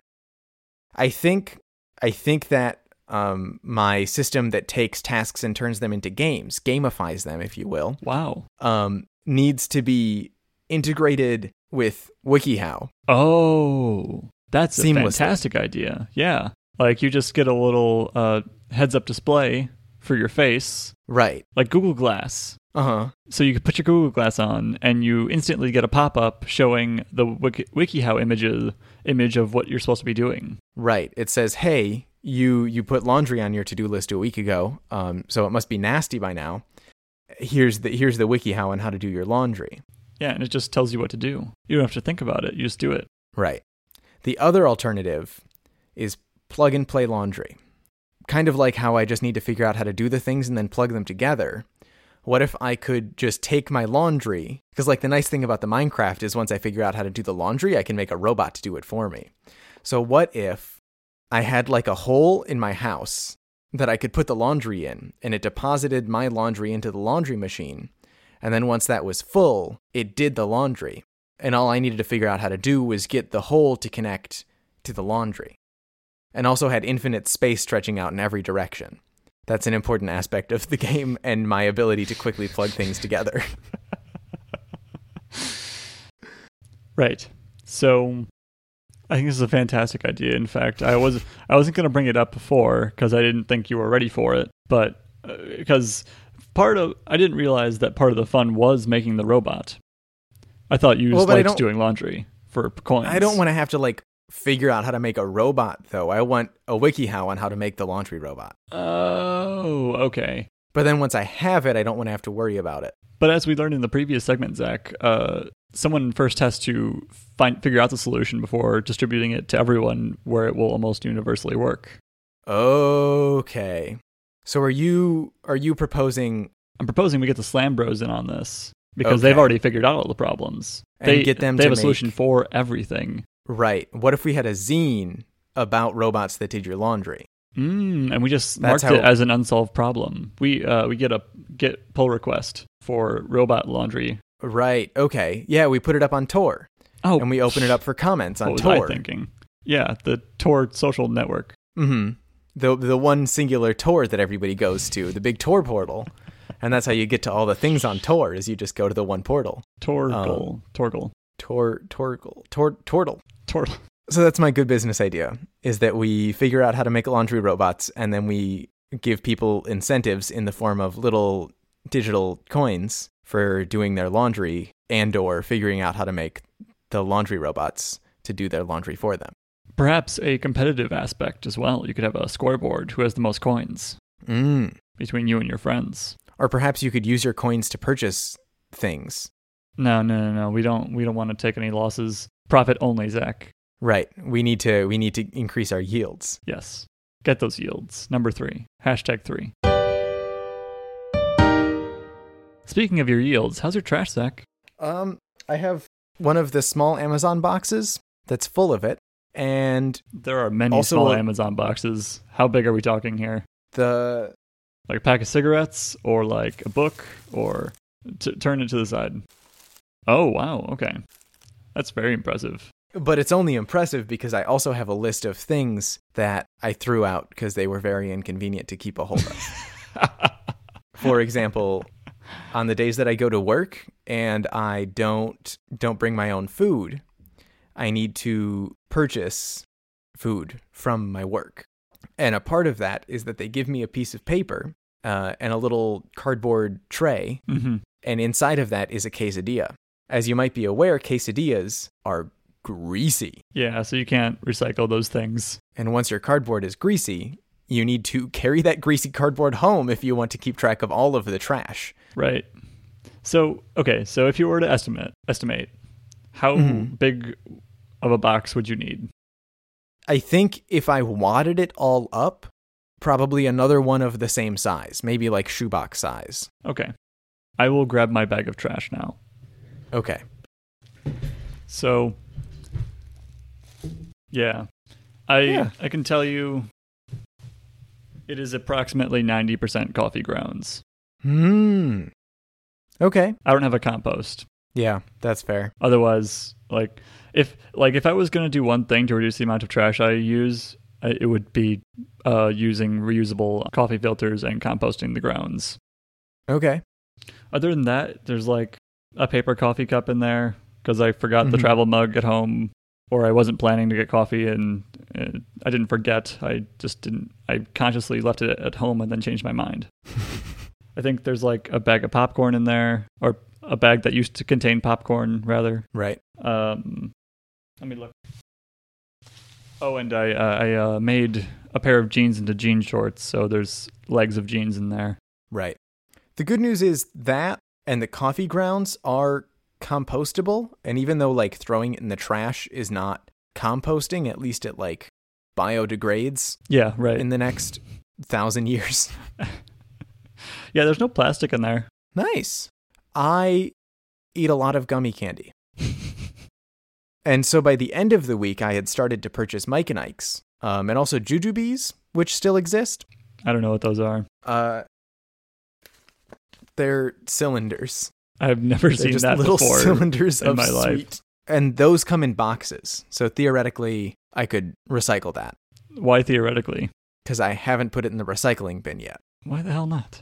I think I think that um, my system that takes tasks and turns them into games, gamifies them, if you will, Wow. um, needs to be integrated with WikiHow. Oh, that's a fantastic idea. Yeah. Like you just get a little uh, heads up display for your face, Right. like Google Glass. Uh huh. So you could put your Google Glass on, and you instantly get a pop up showing the Wiki- WikiHow images image of what you're supposed to be doing. Right. It says, "Hey, you you put laundry on your to do list a week ago, um, so it must be nasty by now. Here's the here's the WikiHow on how to do your laundry." Yeah, and it just tells you what to do. You don't have to think about it. You just do it. Right. The other alternative is plug and play laundry. Kind of like how I just need to figure out how to do the things and then plug them together. What if I could just take my laundry? Because, like, the nice thing about the Minecraft is once I figure out how to do the laundry, I can make a robot to do it for me. So, what if I had like a hole in my house that I could put the laundry in and it deposited my laundry into the laundry machine? And then once that was full, it did the laundry and all I needed to figure out how to do was get the hole to connect to the laundry. And also had infinite space stretching out in every direction. That's an important aspect of the game and my ability to quickly plug things together. Right. So I think this is a fantastic idea. In fact, I was I wasn't going to bring it up before because I didn't think you were ready for it, but uh, because part of I didn't realize that part of the fun was making the robot. I thought you Well, just liked doing laundry for coins. I don't want to have to like figure out how to make a robot though. I want a WikiHow on how to make the laundry robot. Oh, okay. But then once I have it, I don't want to have to worry about it. But as we learned in the previous segment, Zach, uh, someone first has to find figure out the solution before distributing it to everyone, where it will almost universally work. Okay. So are you are you proposing I'm proposing we get the Slam Bros in on this because they've already figured out all the problems. And they get them They to have a solution for everything. Right? What if we had a zine about robots that did your laundry? Mm, and we just That's marked it as an unsolved problem. We uh, we get a Git pull request for robot laundry. Right. Okay. Yeah, we put it up on Tor Oh, and we open it up for comments on what was Tor. I thinking? Yeah, the Tor social network. Mm-hmm. The the one singular Tor that everybody goes to, the big Tor portal. And that's how you get to all the things on Tor is you just go to the one portal. Torgle. Torgle. Tor Torgle. Tor Tortle. Tortle. So that's my good business idea is that we figure out how to make laundry robots and then we give people incentives in the form of little digital coins for doing their laundry and or figuring out how to make the laundry robots to do their laundry for them. Perhaps a competitive aspect as well. You could have a scoreboard who has the most coins Mm. between you and your friends. Or perhaps you could use your coins to purchase things. No, no, no, no. We don't. We don't want to take any losses. Profit only, Zach. Right. We need to we need to increase our yields. Yes. Get those yields. Number three. Hashtag three. Speaking of your yields, how's your trash, Zach? Um I have one of the small Amazon boxes that's full of it and There are many Also, small uh, Amazon boxes. How big are we talking here? the Like a pack of cigarettes, or like a book, or t- turn it to the side. Oh wow, okay, that's very impressive. but it's only impressive because I also have a list of things that I threw out because they were very inconvenient to keep a hold of. For example, on the days that I go to work and I don't don't bring my own food, I need to purchase food from my work. And a part of that is that they give me a piece of paper uh, and a little cardboard tray, hmm and inside of that is a quesadilla. As you might be aware, quesadillas are greasy. Yeah, so you can't recycle those things. And once your cardboard is greasy, you need to carry that greasy cardboard home if you want to keep track of all of the trash. Right. So okay, so if you were to estimate estimate, how Mhm. big of a box would you need? I think if I wadded it all up, probably another one of the same size, maybe like shoebox size. Okay. I will grab my bag of trash now. Okay. So yeah. I Yeah. I can tell you it is approximately 90% coffee grounds. Hmm. Okay. I don't have a compost. Yeah, that's fair. Otherwise, like if like if I was going to do one thing to reduce the amount of trash I use, I- it would be uh, using reusable coffee filters and composting the grounds. Okay. Other than that, there's like a paper coffee cup in there because I forgot the Mhm. travel mug at home, or I wasn't planning to get coffee and uh, I didn't forget. I just didn't. I consciously left it at home and then changed my mind. I think there's like a bag of popcorn in there, or a bag that used to contain popcorn, rather. Right. Um, let me look. Oh, and I uh, I uh, made a pair of jeans into jean shorts, so there's legs of jeans in there. Right. The good news is that and the coffee grounds are compostable. And even though like throwing it in the trash is not composting, at least it like biodegrades Yeah, right. in the next thousand years. yeah, there's no plastic in there. Nice. I eat a lot of gummy candy. and so by the end of the week, I had started to purchase Mike and Ike's um, and also Jujubes, which still exist. I don't know what those are. Uh, they're cylinders. I've never They're seen just that little before. cylinders in of my life. sweet. And those come in boxes. So theoretically, I could recycle that Why theoretically? because I haven't put it in the recycling bin yet. Why the hell not?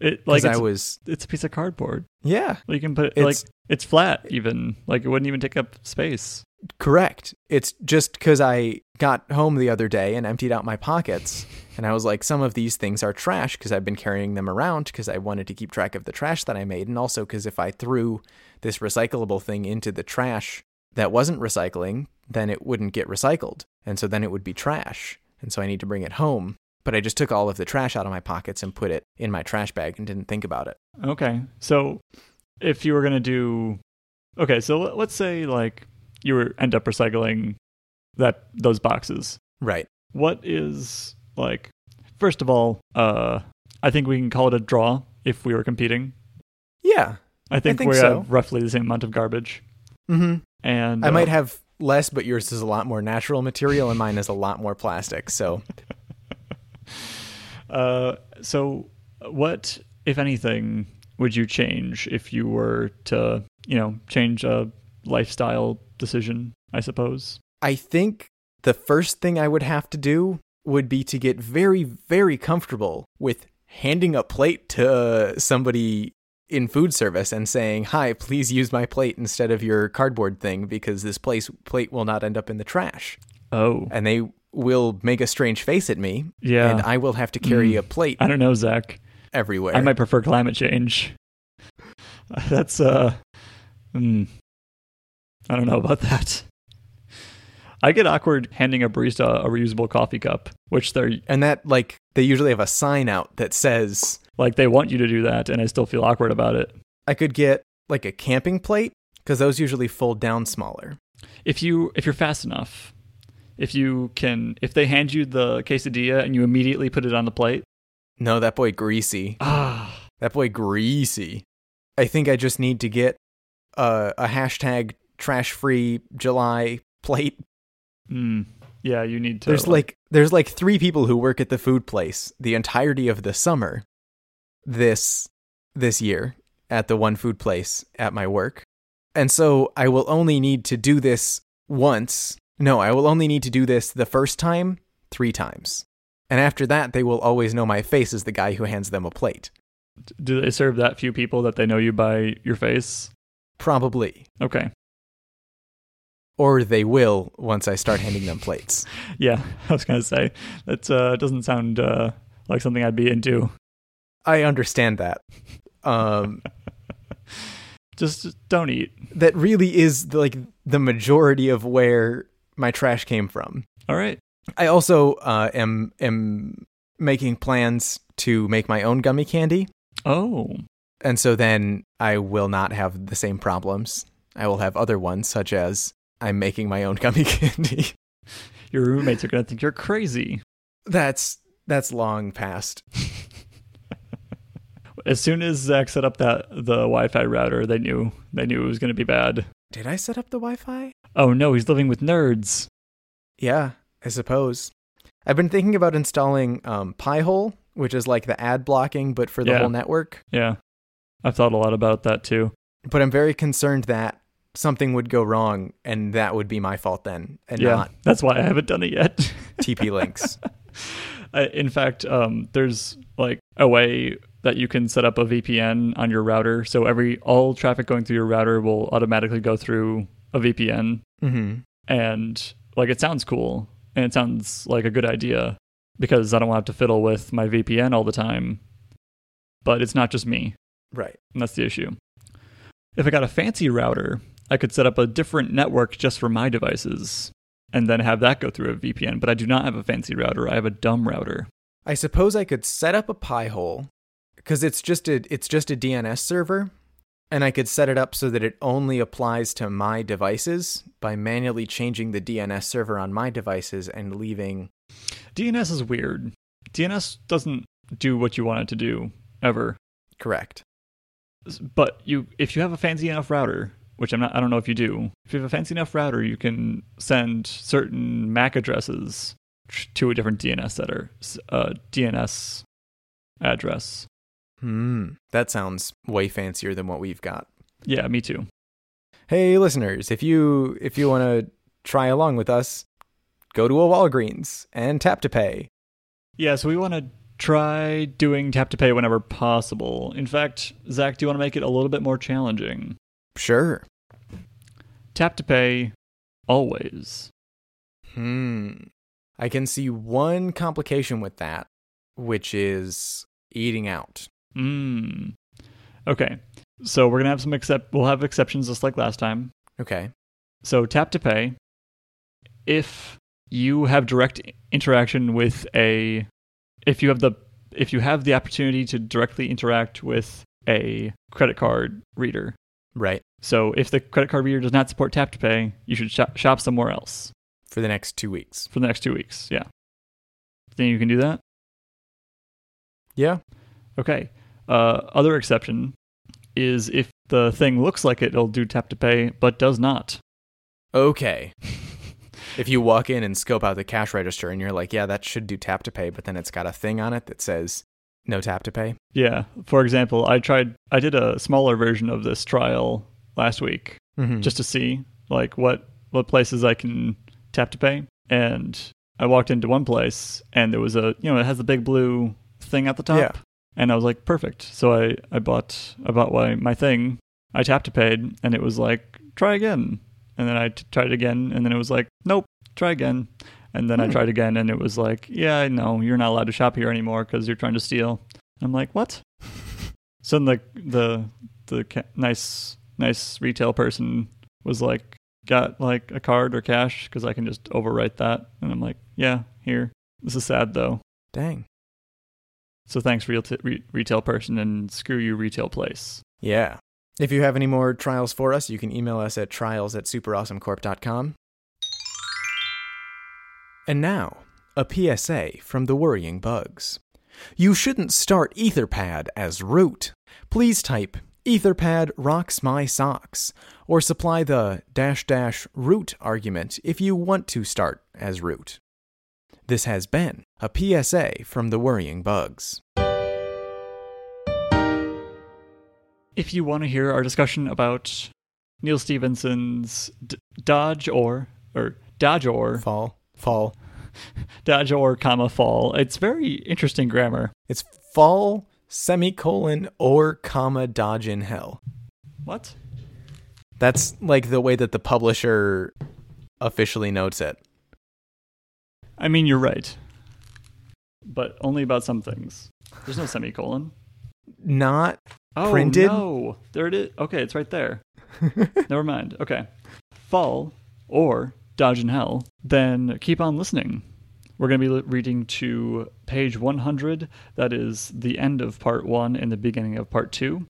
It like Because it's, I was, it's a piece of cardboard. yeah, You can put it It's- like it's flat even. Like it wouldn't even take up space. Correct. It's just because I got home the other day and emptied out my pockets. And I was like, some of these things are trash because I've been carrying them around because I wanted to keep track of the trash that I made. And also because if I threw this recyclable thing into the trash that wasn't recycling, then it wouldn't get recycled. And so then it would be trash. And so I need to bring it home. But I just took all of the trash out of my pockets and put it in my trash bag and didn't think about it. Okay. So if you were going to do Okay, so let- let's say like you were end up recycling that those boxes. Right. What is like first of all, uh I think we can call it a draw if we were competing. Yeah. I think, think we so. have roughly the same amount of garbage. hmm And I uh, might have less, but yours is a lot more natural material and mine is a lot more plastic. So Uh, so, what, if anything, would you change if you were to, you know, change a lifestyle decision? I suppose. I think the first thing I would have to do would be to get very, very comfortable with handing a plate to somebody in food service and saying, Hi, please use my plate instead of your cardboard thing because this place plate will not end up in the trash. Oh, And they will make a strange face at me, yeah. and I will have to carry Mm. a plate I don't know, Zach. everywhere. I might prefer climate change. That's uh, hmm. I don't know about that. I get awkward handing a barista a reusable coffee cup, which they're And that like they usually have a sign out that says like they want you to do that, and I still feel awkward about it. I could get like a camping plate because those usually fold down smaller. If you if you're fast enough, if you can, if they hand you the quesadilla and you immediately put it on the plate, No, that boy greasy. ah, That boy greasy. I think I just need to get a, a hashtag trash free July plate. mm, yeah, you need to. There's like there's like three people who work at the food place the entirety of the summer this this year at the one food place at my work. And so I will only need to do this once. No, I will only need to do this the first time 3 times. And after that they will always know my face as the guy who hands them a plate. do they serve that few people that they know you by your face? Probably. Okay, Or they will once I start handing them plates. yeah, I was gonna say that uh, doesn't sound uh, like something I'd be into. I understand that. Um Just, just don't eat. that really is like the majority of where my trash came from. All right. I also uh, am am making plans to make my own gummy candy, Oh, and so then I will not have the same problems. I will have other ones, such as I'm making my own gummy candy. your roommates are gonna think you're crazy. that's that's long past. As soon as Zach set up that the Wi-Fi router, they knew they knew it was gonna be bad. Did I set up the Wi-Fi? Oh no, he's living with nerds. Yeah, I suppose. I've been thinking about installing um, Pi-hole, which is like the ad blocking, but for the Yeah. whole network. Yeah, I've thought a lot about that too. But I'm very concerned that something would go wrong, and that would be my fault then, and yeah, not that's why I haven't done it yet. TP links. I, in fact, um, there's like a way that you can set up a VPN on your router, so every all traffic going through your router will automatically go through a VPN, hmm and like it sounds cool and it sounds like a good idea because I don't have to fiddle with my VPN all the time. But it's not just me, Right. and that's the issue. If I got a fancy router, I could set up a different network just for my devices and then have that go through a VPN. But I do not have a fancy router. I have a dumb router. I suppose I could set up a Pi-hole because it's just a it's just a DNS server, and I could set it up so that it only applies to my devices by manually changing the DNS server on my devices and leaving. DNS is weird. DNS doesn't do what you want it to do ever. Correct. But you, if you have a fancy enough router, which I'm not, I don't know if you do. If you have a fancy enough router, you can send certain MAC addresses to a different DNS setter, uh, DNS address. Hmm. That sounds way fancier than what we've got. Yeah, me too. Hey, listeners, if you if you want to try along with us, go to a Walgreens and tap to pay. Yeah, so we want to try doing tap to pay whenever possible. In fact, Zach, do you want to make it a little bit more challenging? Sure. Tap to pay always. Hmm. I can see one complication with that, which is eating out. Mm. Okay. So we're gonna have some except we'll have exceptions just like last time. Okay. So tap to pay. If you have direct interaction with a if you have the if you have the opportunity to directly interact with a credit card reader. Right. So if the credit card reader does not support tap to pay, you should shop, shop somewhere else For the next two weeks. for the next 2 weeks. Yeah. Think you can do that? Yeah. Okay. Uh, other exception is if the thing looks like it, it'll do tap to pay, but does not. Okay. if you walk in and scope out the cash register and you're like, yeah, that should do tap to pay, but then it's got a thing on it that says no tap to pay. Yeah. For example, I tried. I did a smaller version of this trial last week Mm-hmm. just to see like what what places I can tap to pay, and I walked into one place and there was a you know it has the big blue thing at the top, Yeah. and I was like perfect. So I I bought I bought my my thing. I tapped to paid, and it was like try again, and then I t- tried it again, and then it was like nope, try again. And then I Hmm. tried again, and it was like, yeah, no, you're not allowed to shop here anymore because you're trying to steal. I'm like, what? So then the the the ca- nice nice retail person was like, got like a card or cash because I can just overwrite that. And I'm like, yeah, here. This is sad though. Dang. So thanks, real t- re- retail person, and screw you, retail place. Yeah. If you have any more trials for us, you can email us at trials at superawesomecorp.com. And now, a PSA from the Worrying Bugs. You shouldn't start Etherpad as root. Please type Etherpad rocks my socks, or supply the dash dash root argument if you want to start as root. This has been a PSA from the Worrying Bugs. If you want to hear our discussion about Neal Stephenson's D- Dodge or or Dodge or Fall, fall. Dodge or comma fall, it's very interesting grammar. It's fall semicolon or comma dodge in hell. What? That's like the way that the publisher officially notes it. I mean, you're right, but only about some things. There's no semicolon. Not Oh Printed? no, there it is. Okay, it's right there. Never mind. Okay, fall or dodge in hell. Then keep on listening. We're going to be reading to page 100. That is the end of part one and the beginning of part two.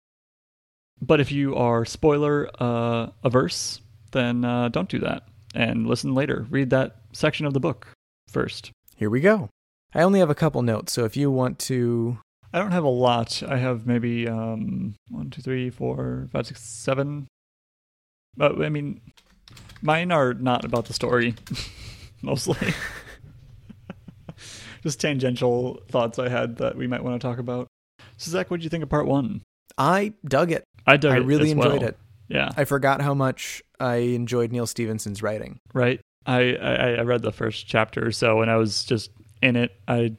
But if you are spoiler uh, averse, then uh, don't do that and listen later. Read that section of the book first. Here we go. I only have a couple notes, so if you want to. I don't have a lot. I have maybe um, one, two, three, four, five, six, seven. But I mean, mine are not about the story, mostly. Just tangential thoughts I had that we might want to talk about. So Zach, what did you think of part one? I dug it. I dug I it really enjoyed well. it. Yeah, I forgot how much I enjoyed Neal Stephenson's writing. right. I, I I read the first chapter or so, and I was just in it. I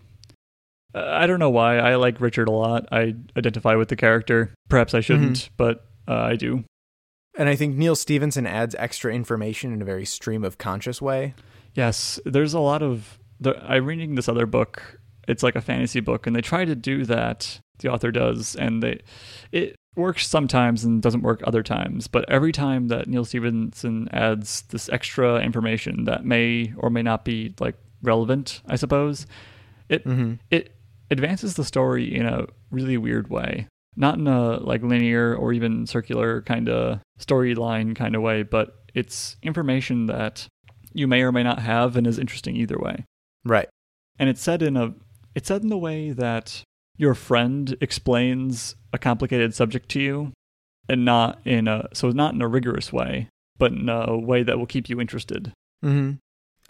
I don't know why I like Richard a lot. I identify with the character. Perhaps I shouldn't, but uh, I do. And I think Neal Stephenson adds extra information in a very stream of conscious way. Yes, there's a lot of. The, I'm reading this other book. It's like a fantasy book, and they try to do that. The author does, and they it works sometimes and doesn't work other times. But every time that Neal Stephenson adds this extra information that may or may not be like relevant, I suppose, it Mm-hmm. it advances the story in a really weird way. Not in a like linear or even circular kind of storyline kind of way, but it's information that you may or may not have and is interesting either way. Right. And it's said in a it's said in the way that your friend explains a complicated subject to you and not in a so not in a rigorous way, but in a way that will keep you interested. Mm-hmm.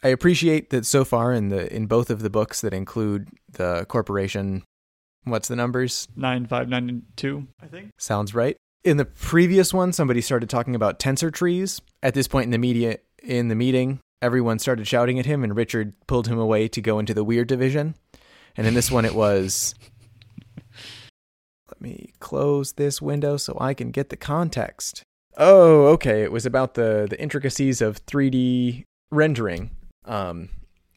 I appreciate that so far in the in both of the books that include the corporation. What's the numbers? 9592, I think. Sounds right. In the previous one, somebody started talking about tensor trees. At this point in the media in the meeting, everyone started shouting at him, and Richard pulled him away to go into the weird division. And in this one, it was. Let me close this window so I can get the context. Oh, okay. It was about the the intricacies of 3D rendering, um,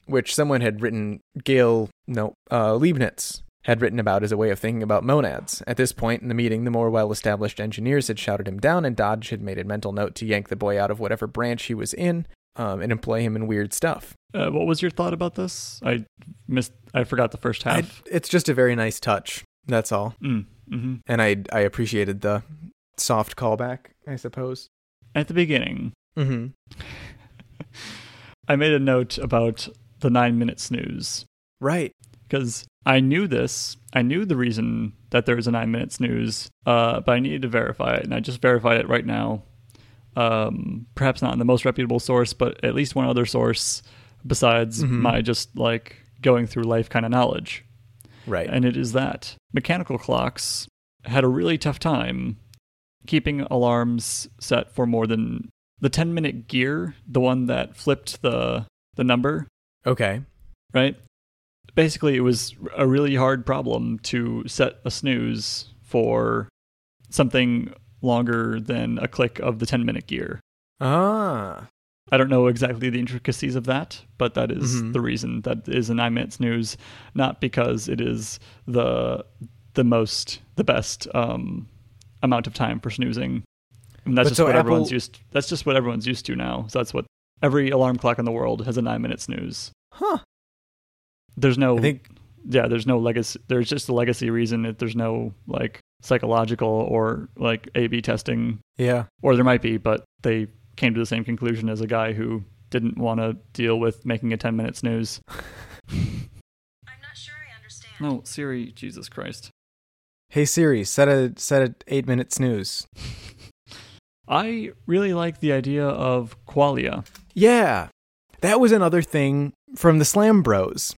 which someone had written. Gail, no, uh, Leibniz had written about as a way of thinking about monads. At this point in the meeting, the more well established engineers had shouted him down, and Dodge had made a mental note to yank the boy out of whatever branch he was in um, and employ him in weird stuff. Uh, what was your thought about this? I missed. I forgot the first I, half. it's just a very nice touch. That's all. Mm, hmm And I, I appreciated the soft callback, I suppose. At the beginning, Mm-hmm. I made a note about the nine minute snooze Right. because I knew this. I knew the reason that there was a nine minute snooze, uh, but I needed to verify it, and I just verified it right now. Um, perhaps not in the most reputable source, but at least one other source besides Mhm. my just like going through life kind of knowledge. Right. and it is that mechanical clocks had a really tough time keeping alarms set for more than the 10 minute gear, the one that flipped the the number, okay. right? Basically, it was a really hard problem to set a snooze for something longer than a click of the 10 minute gear. Ah. I don't know exactly the intricacies of that, but that is Mhm. the reason that is a nine minute snooze, not because it is the the most the best um, amount of time for snoozing. And that's But just so what everyone's used. That's just what everyone's used to now. So that's what every alarm clock in the world has a nine minute snooze. Huh. There's no I think yeah, there's no legacy. There's just a legacy reason. That there's no like psychological or like A/B testing, yeah. or there might be, but they came to the same conclusion as a guy who didn't want to deal with making a 10 minute snooze. I'm not sure I understand. No, Siri, Jesus Christ. Hey Siri, set a set a 8-minute snooze. I really like the idea of qualia. Yeah. That was another thing from the Slam Bros.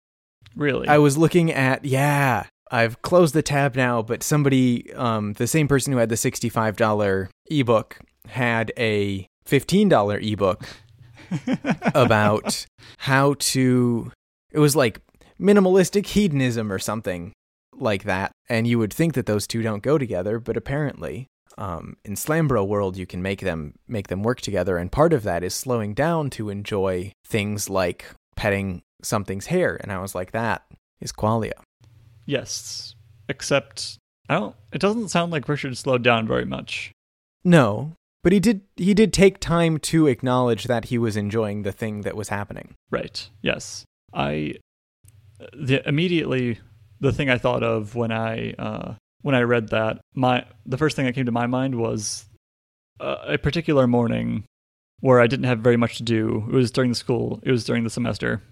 Really, I was looking at yeah. I've closed the tab now, but somebody, um, the same person who had the sixty-five dollar ebook had a fifteen dollar ebook about how to. It was like minimalistic hedonism or something like that, and you would think that those two don't go together, but apparently, um, in Slambro world, you can make them make them work together, and part of that is slowing down to enjoy things like petting something's hair, and I was like, that is qualia. yes, except I don't. It doesn't sound like Richard slowed down very much. No, but he did he did take time to acknowledge that he was enjoying the thing that was happening. Right. Yes. I the immediately the thing I thought of when I uh, when I read that my the first thing that came to my mind was uh, a particular morning where I didn't have very much to do. It was during the school. It was during the semester.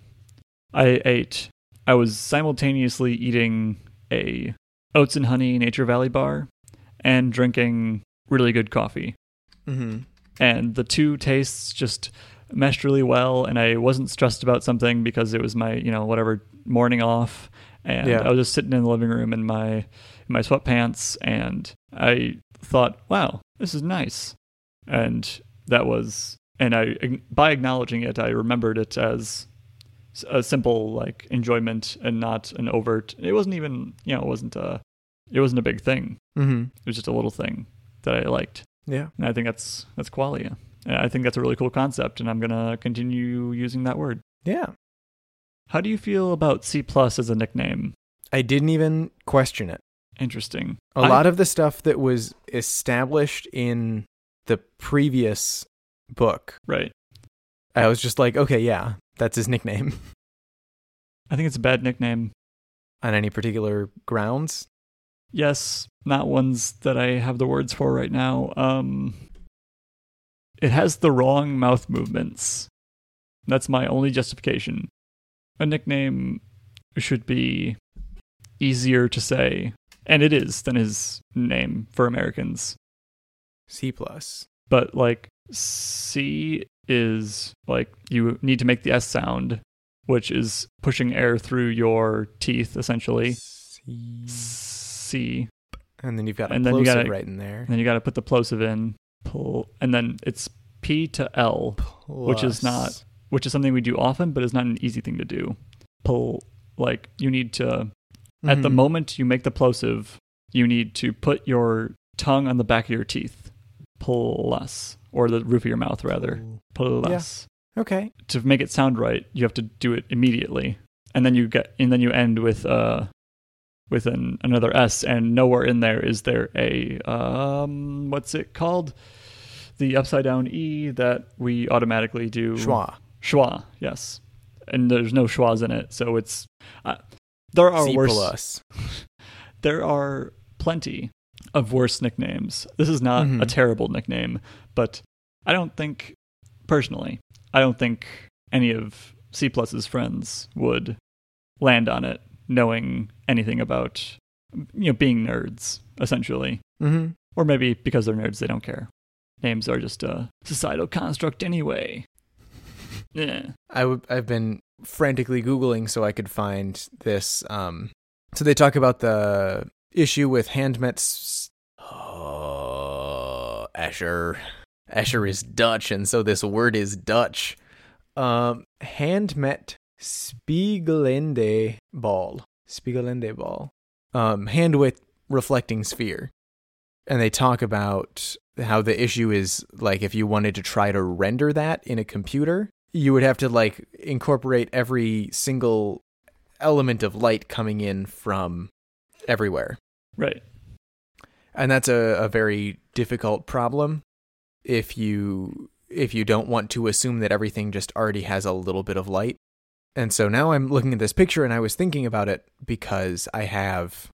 I ate. I was simultaneously eating a oats and honey Nature Valley bar and drinking really good coffee Mm-hmm. and the two tastes just meshed really well and i wasn't stressed about something because it was my you know whatever morning off and Yeah. i was just sitting in the living room in my in my sweatpants and i thought wow this is nice and that was and i by acknowledging it i remembered it as a simple like enjoyment and not an overt it wasn't even you know it wasn't a it wasn't a big thing Mm-hmm. it was just a little thing that i liked Yeah. and I think that's that's qualia. And I think that's a really cool concept, and I'm gonna continue using that word. Yeah. How do you feel about C plus as a nickname? I didn't even question it. Interesting. A I- lot of the stuff that was established in the previous book, right. I was just like, okay, yeah, that's his nickname. I think it's a bad nickname. On any particular grounds? Yes, not ones that I have the words for right now. Um, it has the wrong mouth movements. That's my only justification. A nickname should be easier to say, and it is than his name for Americans. C plus. but like C is like you need to make the S sound, which is pushing air through your teeth essentially. C. C, And then you've got a And then you gotta- right in there. and then you got to put the plosive in, pull, and then it's P to L, which is not- which is something we do often, but is not an easy thing to do. Pull, like you need to at the Mhm. moment you make the plosive, you need to put your tongue on the back of your teeth, plus, or the roof of your mouth rather, plus. Okay. to make it sound right, you have to do it immediately, and then you get and then you end with uh with an another S, and nowhere in there is there a um what's it called? The upside down E that we automatically do. Schwa. Schwa, yes, and there's no schwas in it, so it's uh, there are C worse. There are plenty of worse nicknames. This is not a Mhm. terrible nickname, but I don't think, personally, I don't think any of C Plus's friends would land on it knowing anything about, you know, being nerds, essentially. Mm-hmm. Or maybe because they're nerds, they don't care. Names are just a societal construct anyway. Yeah. I w- I've been frantically googling so I could find this. Um, so they talk about the issue with Handmet's. Oh, Escher. Escher is Dutch, and so this word is Dutch. Um, Handmet Spiegelende Ball. Spiegelende Ball. Um, hand with reflecting sphere. And they talk about how the issue is like if you wanted to try to render that in a computer, you would have to like incorporate every single element of light coming in from everywhere. Right. And that's a, a very difficult problem if you if you don't want to assume that everything just already has a little bit of light. And so now I'm looking at this picture and I was thinking about it because I have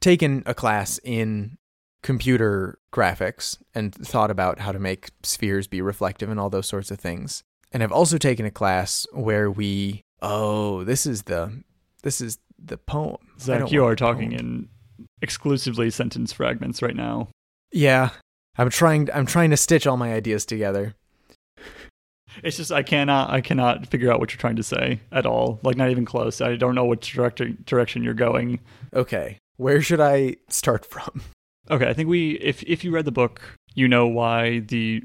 taken a class in computer graphics and thought about how to make spheres be reflective and all those sorts of things. And I've also taken a class where we oh, this is the this is the poem. Zach, you are talking poem. in exclusively sentence fragments right now. Yeah. I'm trying I'm trying to stitch all my ideas together. It's just I cannot I cannot figure out what you're trying to say at all. Like not even close. I don't know which direction direction you're going. Okay. Where should I start from? Okay, I think we if if you read the book, you know why the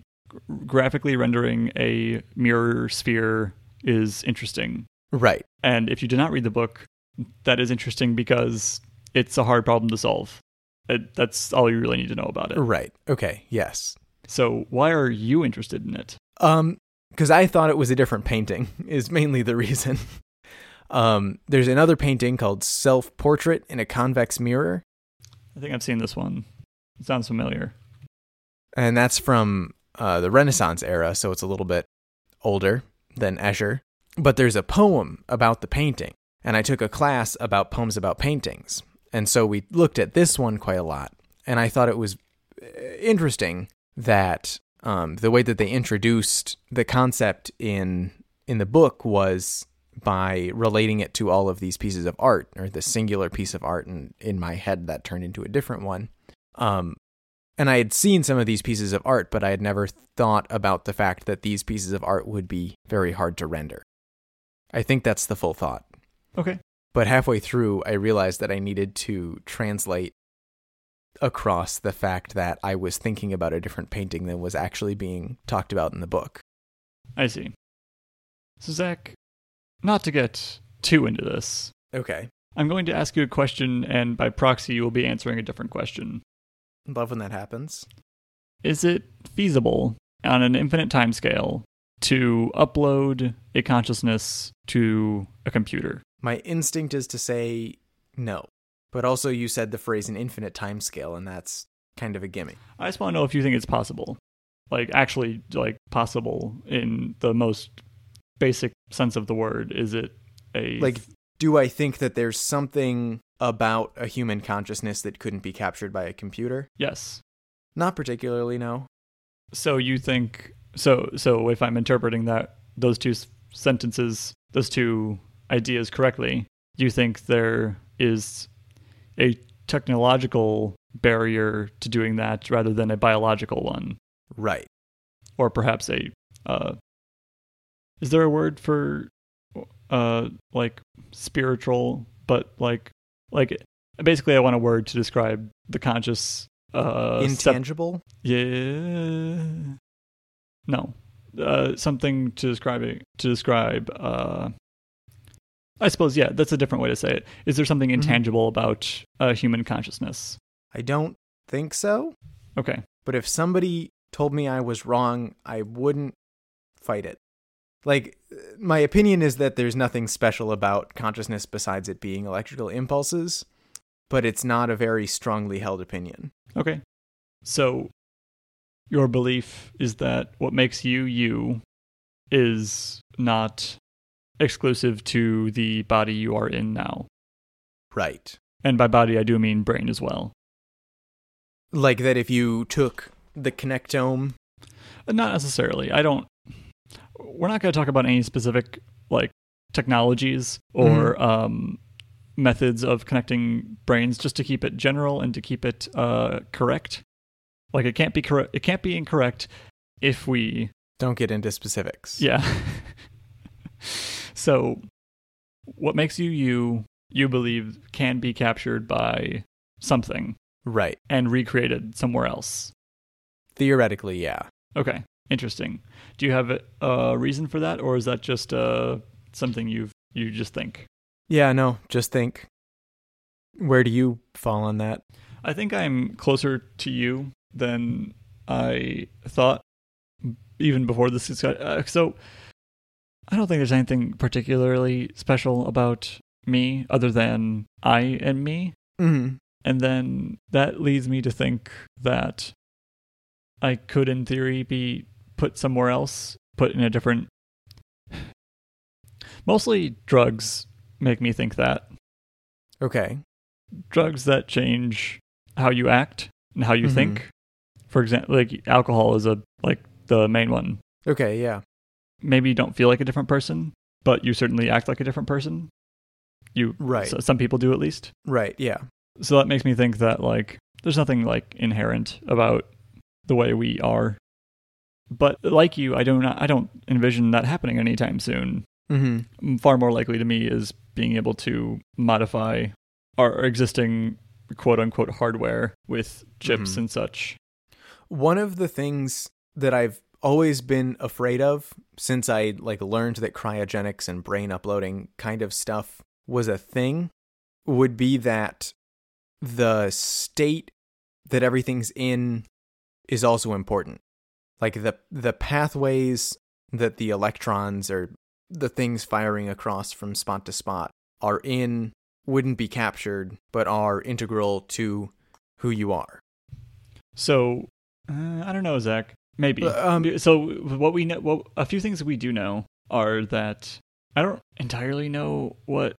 graphically rendering a mirror sphere is interesting. Right. And if you did not read the book, that is interesting because it's a hard problem to solve. It, that's all you really need to know about it. Right. Okay. Yes. So, why are you interested in it? Um, because I thought it was a different painting is mainly the reason. um, there's another painting called Self Portrait in a Convex Mirror, I think I've seen this one. It sounds familiar. and that's from uh, the Renaissance era, so it's a little bit older than Escher. But there's a poem about the painting, and I took a class about poems about paintings, and so we looked at this one quite a lot, and I thought it was uh, interesting that um, the way that they introduced the concept in in the book was by relating it to all of these pieces of art or the singular piece of art and in my head that turned into a different one um, and I had seen some of these pieces of art, but I had never thought about the fact that these pieces of art would be very hard to render. I think that's the full thought. Okay. But halfway through, I realized that I needed to translate across the fact that I was thinking about a different painting than was actually being talked about in the book. I see. So, Zach, not to get too into this, Okay. I'm going to ask you a question, and by proxy, you will be answering a different question. Love when that happens. Is it feasible on an infinite timescale to upload a consciousness to a computer? My instinct is to say no. But also, you said the phrase an infinite time scale, and that's kind of a gimme. I just want to know if you think it's possible. Like, actually, like, possible in the most basic sense of the word. Is it a. Like, do I think that there's something about a human consciousness that couldn't be captured by a computer? Yes. Not particularly, no. So you think. So, so if I'm interpreting that, those two sentences, those two ideas correctly, you think there is a technological barrier to doing that rather than a biological one? Right. or perhaps a uh is there a word for uh like spiritual but like like basically i want a word to describe the conscious uh step- Intangible? yeah no uh something to describe it to describe uh i suppose yeah that's a different way to say it is there something intangible about uh human consciousness I don't think so. okay But if somebody told me I was wrong, I wouldn't fight it. Like, my opinion is that there's nothing special about consciousness besides it being electrical impulses, but it's not a very strongly held opinion. Okay. So your belief is that what makes you you is not exclusive to the body you are in now. Right. And by body, I do mean brain as well. Like that if you took the connectome. Uh, Not necessarily. I don't. We're not going to talk about any specific like technologies or um, methods of connecting brains, just to keep it general and to keep it uh, correct. Like it can't be correct. It can't be incorrect if we Don't get into specifics. Yeah. so, what makes you you, you believe can be captured by something Right. and recreated somewhere else. Theoretically, yeah. Okay, interesting. Do you have a, reason for that, or is that just uh, something you've you just think? Yeah, no, just think. Where do you fall on that? I think I'm closer to you than I thought, even before this discussion. Uh, so, I don't think there's anything particularly special about me other than I and me. Mm-hmm. And then that leads me to think that I could, in theory, be put somewhere else, put in a different. Mostly drugs make me think that. Okay. Drugs that change how you act and how you Mhm. think. For example, like alcohol is a like the main one. Okay, yeah. Maybe you don't feel like a different person, but you certainly act like a different person. You Right. so- some people do at least. Right, yeah. So that makes me think that like there's nothing like inherent about the way we are. But like you, I don't I don't envision that happening anytime soon. Mhm. Far more likely to me is being able to modify our existing quote unquote hardware with chips Mhm. and such. One of the things that I've always been afraid of since I like learned that cryogenics and brain uploading kind of stuff was a thing would be that the state that everything's in is also important. Like the the pathways that the electrons or the things firing across from spot to spot are in wouldn't be captured but are integral to who you are. So uh, I don't know, Zach. Maybe. Uh, um, so what we know, what a few things we do know are that I don't entirely know what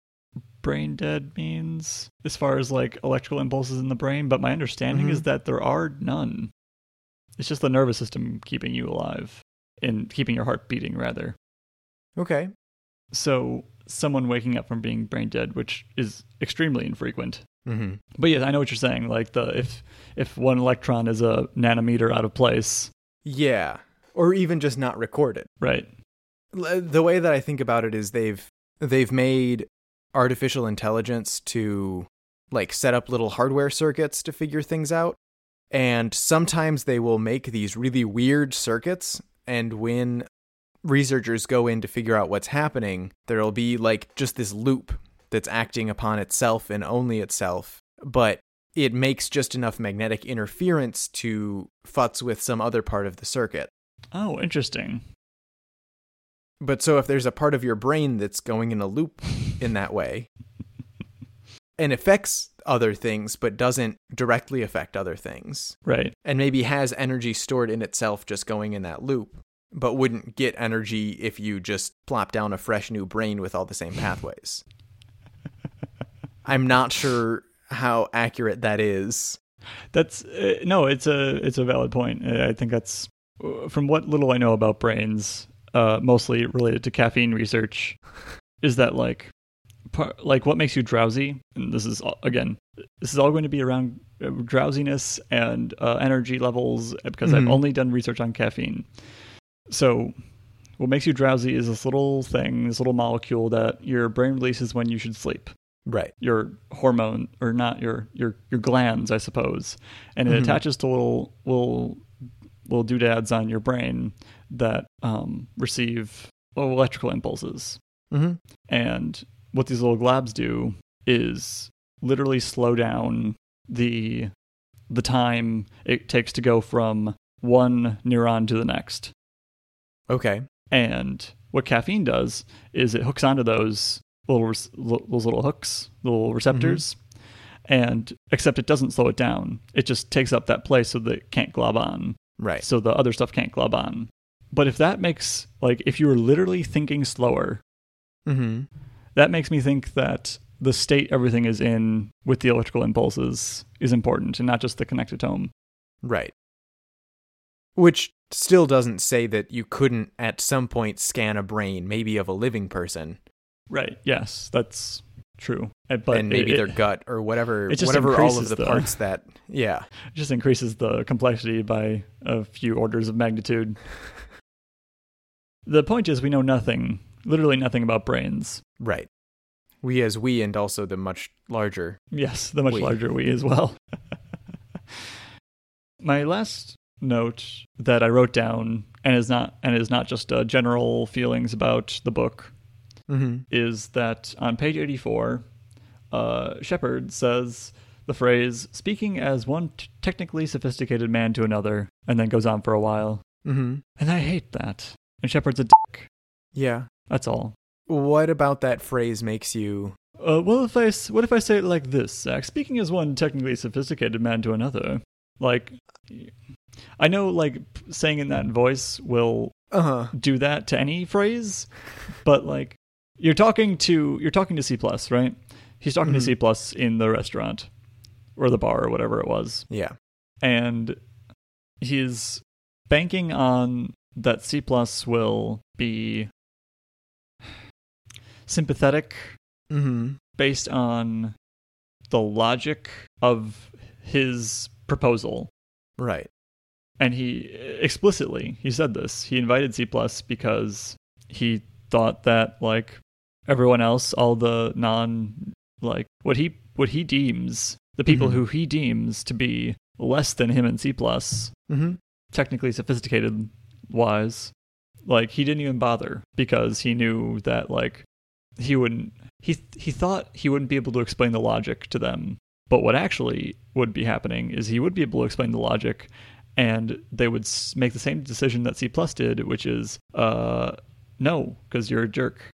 brain dead means as far as like electrical impulses in the brain, but my understanding Mhm. is that there are none. It's just the nervous system keeping you alive and keeping your heart beating, rather. Okay. So someone waking up from being brain dead, which is extremely infrequent. Mhm. But yes, I know what you're saying. Like the if if one electron is a nanometer out of place, Yeah. Or even just not recorded. right? The way that I think about it is they've they've made artificial intelligence to like set up little hardware circuits to figure things out. And sometimes they will make these really weird circuits and when researchers go in to figure out what's happening, there'll be like just this loop that's acting upon itself and only itself, but it makes just enough magnetic interference to futz with some other part of the circuit. Oh, interesting. But so if there's a part of your brain that's going in a loop in that way and affects other things but doesn't directly affect other things Right. and maybe has energy stored in itself just going in that loop but wouldn't get energy if you just plop down a fresh new brain with all the same pathways. I'm not sure how accurate that is. That's uh, no, it's a it's a valid point. Uh, I think that's uh, from what little I know about brains, uh, mostly related to caffeine research, is that like par- like what makes you drowsy? And this is all- again, this is all going to be around uh, drowsiness and uh, energy levels because I've Mhm. only done research on caffeine. So. What makes you drowsy is this little thing, this little molecule that your brain releases when you should sleep. Right. your hormone or not your your your glands, I suppose, and it Mhm. attaches to little little little doodads on your brain that um, receive electrical impulses. Mm-hmm. And what these little globs do is literally slow down the the time it takes to go from one neuron to the next. Okay. And what caffeine does is it hooks onto those little those little hooks, little receptors, and except it doesn't slow it down. It just takes up that place so that it can't glob on, Right. so the other stuff can't glob on. But if that makes like if you were literally thinking slower, Mm-hmm. that makes me think that the state everything is in with the electrical impulses is important and not just the connectome. Right. Which still doesn't say that you couldn't at some point scan a brain, maybe of a living person, Right. Yes, that's true. Uh, But and maybe it, their gut or whatever, it just whatever all of increases the the- parts that. Yeah. just increases the complexity by a few orders of magnitude. the point is, we know nothing, literally nothing about brains. Right. We as we, and also the much larger. Yes, the much We. larger we as well. My last note that I wrote down, and is not and is not just uh, general feelings about the book, Mm-hmm. is that on page 84, uh, Shepherd says the phrase, speaking as one t- technically sophisticated man to another, and then goes on for a while. Mm-hmm. And I hate that. And Shepherd's a dick. Yeah. That's all. What about that phrase makes you? Uh, well, if I s- what if I say it like this, Zach? Speaking as one technically sophisticated man to another, like I know like saying in that voice will Uh huh. do that to any phrase, but like you're talking to you're talking to C plus, right? He's talking to Mhm. C plus in the restaurant or the bar or whatever it was, Yeah. and he's banking on that C plus will be sympathetic Mm-hmm. based on the logic of his proposal Right. and he explicitly he said this he invited c plus because he thought that like everyone else all the non like what he what he deems the people Mhm. who he deems to be less than him in c plus Mm-hmm. technically sophisticated wise like he didn't even bother because he knew that like he wouldn't he he thought he wouldn't be able to explain the logic to them but what actually would be happening is he would be able to explain the logic and they would make the same decision that C plus did which is uh no because you're a jerk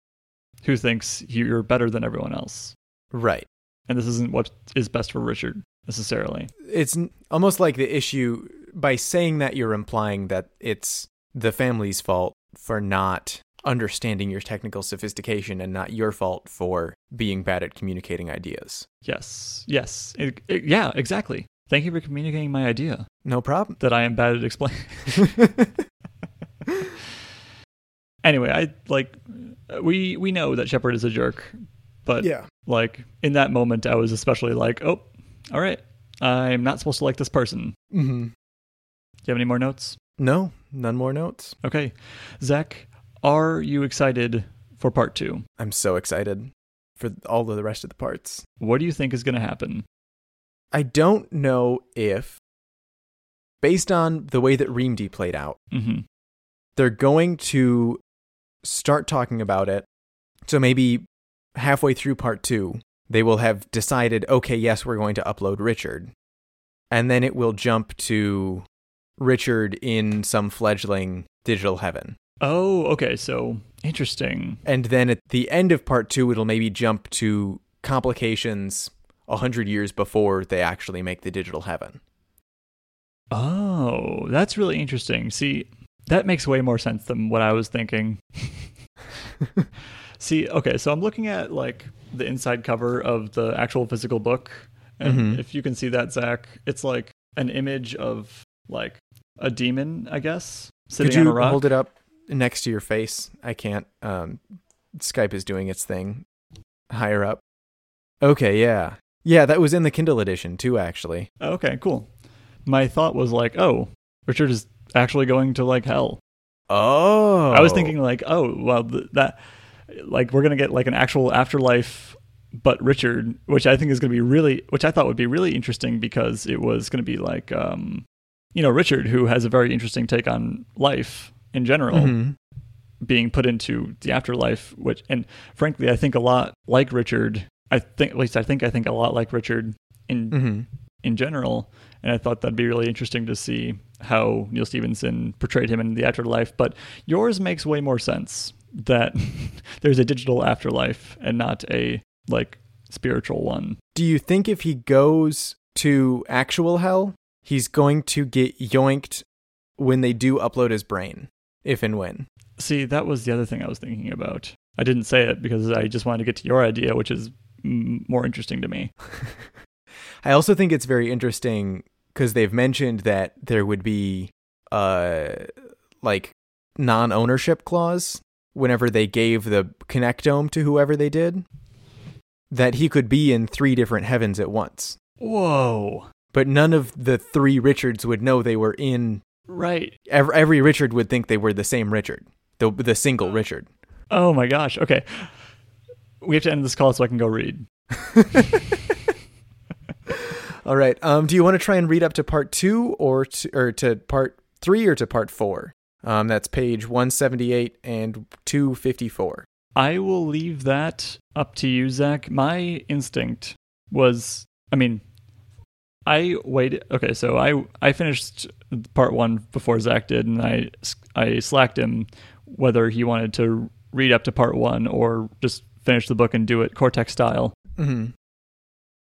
who thinks you're better than everyone else Right. and this isn't what is best for Richard necessarily It's almost like the issue by saying that you're implying that it's the family's fault for not understanding your technical sophistication and not your fault for being bad at communicating ideas. yes yes It- it- yeah exactly thank you for communicating my idea No problem. that I am bad at explaining. anyway, I like we we know that Shepherd is a jerk, but yeah. like in that moment, I was especially like, oh, all right, I'm not supposed to like this person. Mm-hmm. Do you have any more notes? No, none more notes. Okay, Zach, are you excited for part two? I'm so excited for all of the rest of the parts. What do you think is going to happen? I don't know if, based on the way that Reamde played out, hmm they're going to start talking about it. So maybe halfway through part two, they will have decided, okay, yes, we're going to upload Richard. And then it will jump to Richard in some fledgling digital heaven. Oh, okay. So interesting. And then at the end of part two, it'll maybe jump to complications a hundred years before they actually make the digital heaven. Oh, that's really interesting. See, that makes way more sense than what I was thinking. See, okay, so I'm looking at like the inside cover of the actual physical book, and Mhm. if you can see that, Zach, it's like an image of like a demon, I guess, sitting Could on you a rock. hold it up next to your face? I can't. Um, Skype is doing its thing higher up. Okay, yeah. Yeah, that was in the Kindle edition too, actually. Okay, cool. My thought was like, oh, Richard is actually going to like hell. Oh. I was thinking like, oh, well, th- that like we're gonna get like an actual afterlife, but Richard, which I think is gonna be really, which I thought would be really interesting because it was gonna be like, um, you know, Richard, who has a very interesting take on life in general, Mhm. being put into the afterlife. Which, and frankly, I think a lot like Richard. I think, at least I think, I think a lot like Richard in Mhm. In general. And I thought that'd be really interesting to see how Neal Stephenson portrayed him in the afterlife. But yours makes way more sense that there's a digital afterlife and not a like spiritual one. Do you think if he goes to actual hell, he's going to get yoinked when they do upload his brain? If and when. See, that was the other thing I was thinking about. I didn't say it because I just wanted to get to your idea, which is mm, more interesting to me. I also think it's very interesting because they've mentioned that there would be uh like non-ownership clause whenever they gave the connectome to whoever they did that he could be in three different heavens at once. Whoa. But none of the three Richards would know they were in Right. every, every Richard would think they were the same Richard. The the single Richard. Oh my gosh. Okay. We have to end this call so I can go read. All right. Um do you want to try and read up to part 2 or to, or to part 3 or to part 4? Um that's page 178 and 254. I will leave that up to you, Zach. My instinct was, I mean, I waited. Okay, so I I finished part one before Zach did, and I I slacked him whether he wanted to read up to part one or just finish the book and do it Cortex style. Mhm.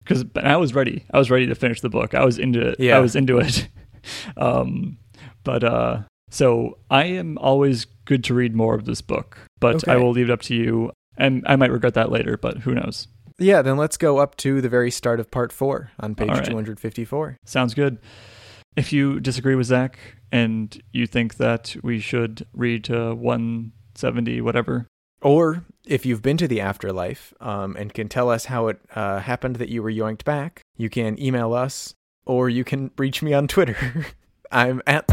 Because I was ready. I was ready to finish the book. I was into it. Yeah. I was into it. um, but uh, so I am always good to read more of this book, but I will leave it up to you. And I might regret that later, but who knows? Yeah, then let's go up to the very start of part four on page right. 254. Sounds good. If you disagree with Zach and you think that we should read uh, 170, whatever, Or if you've been to the afterlife um, and can tell us how it uh, happened that you were yoinked back, you can email us or you can reach me on Twitter. I'm at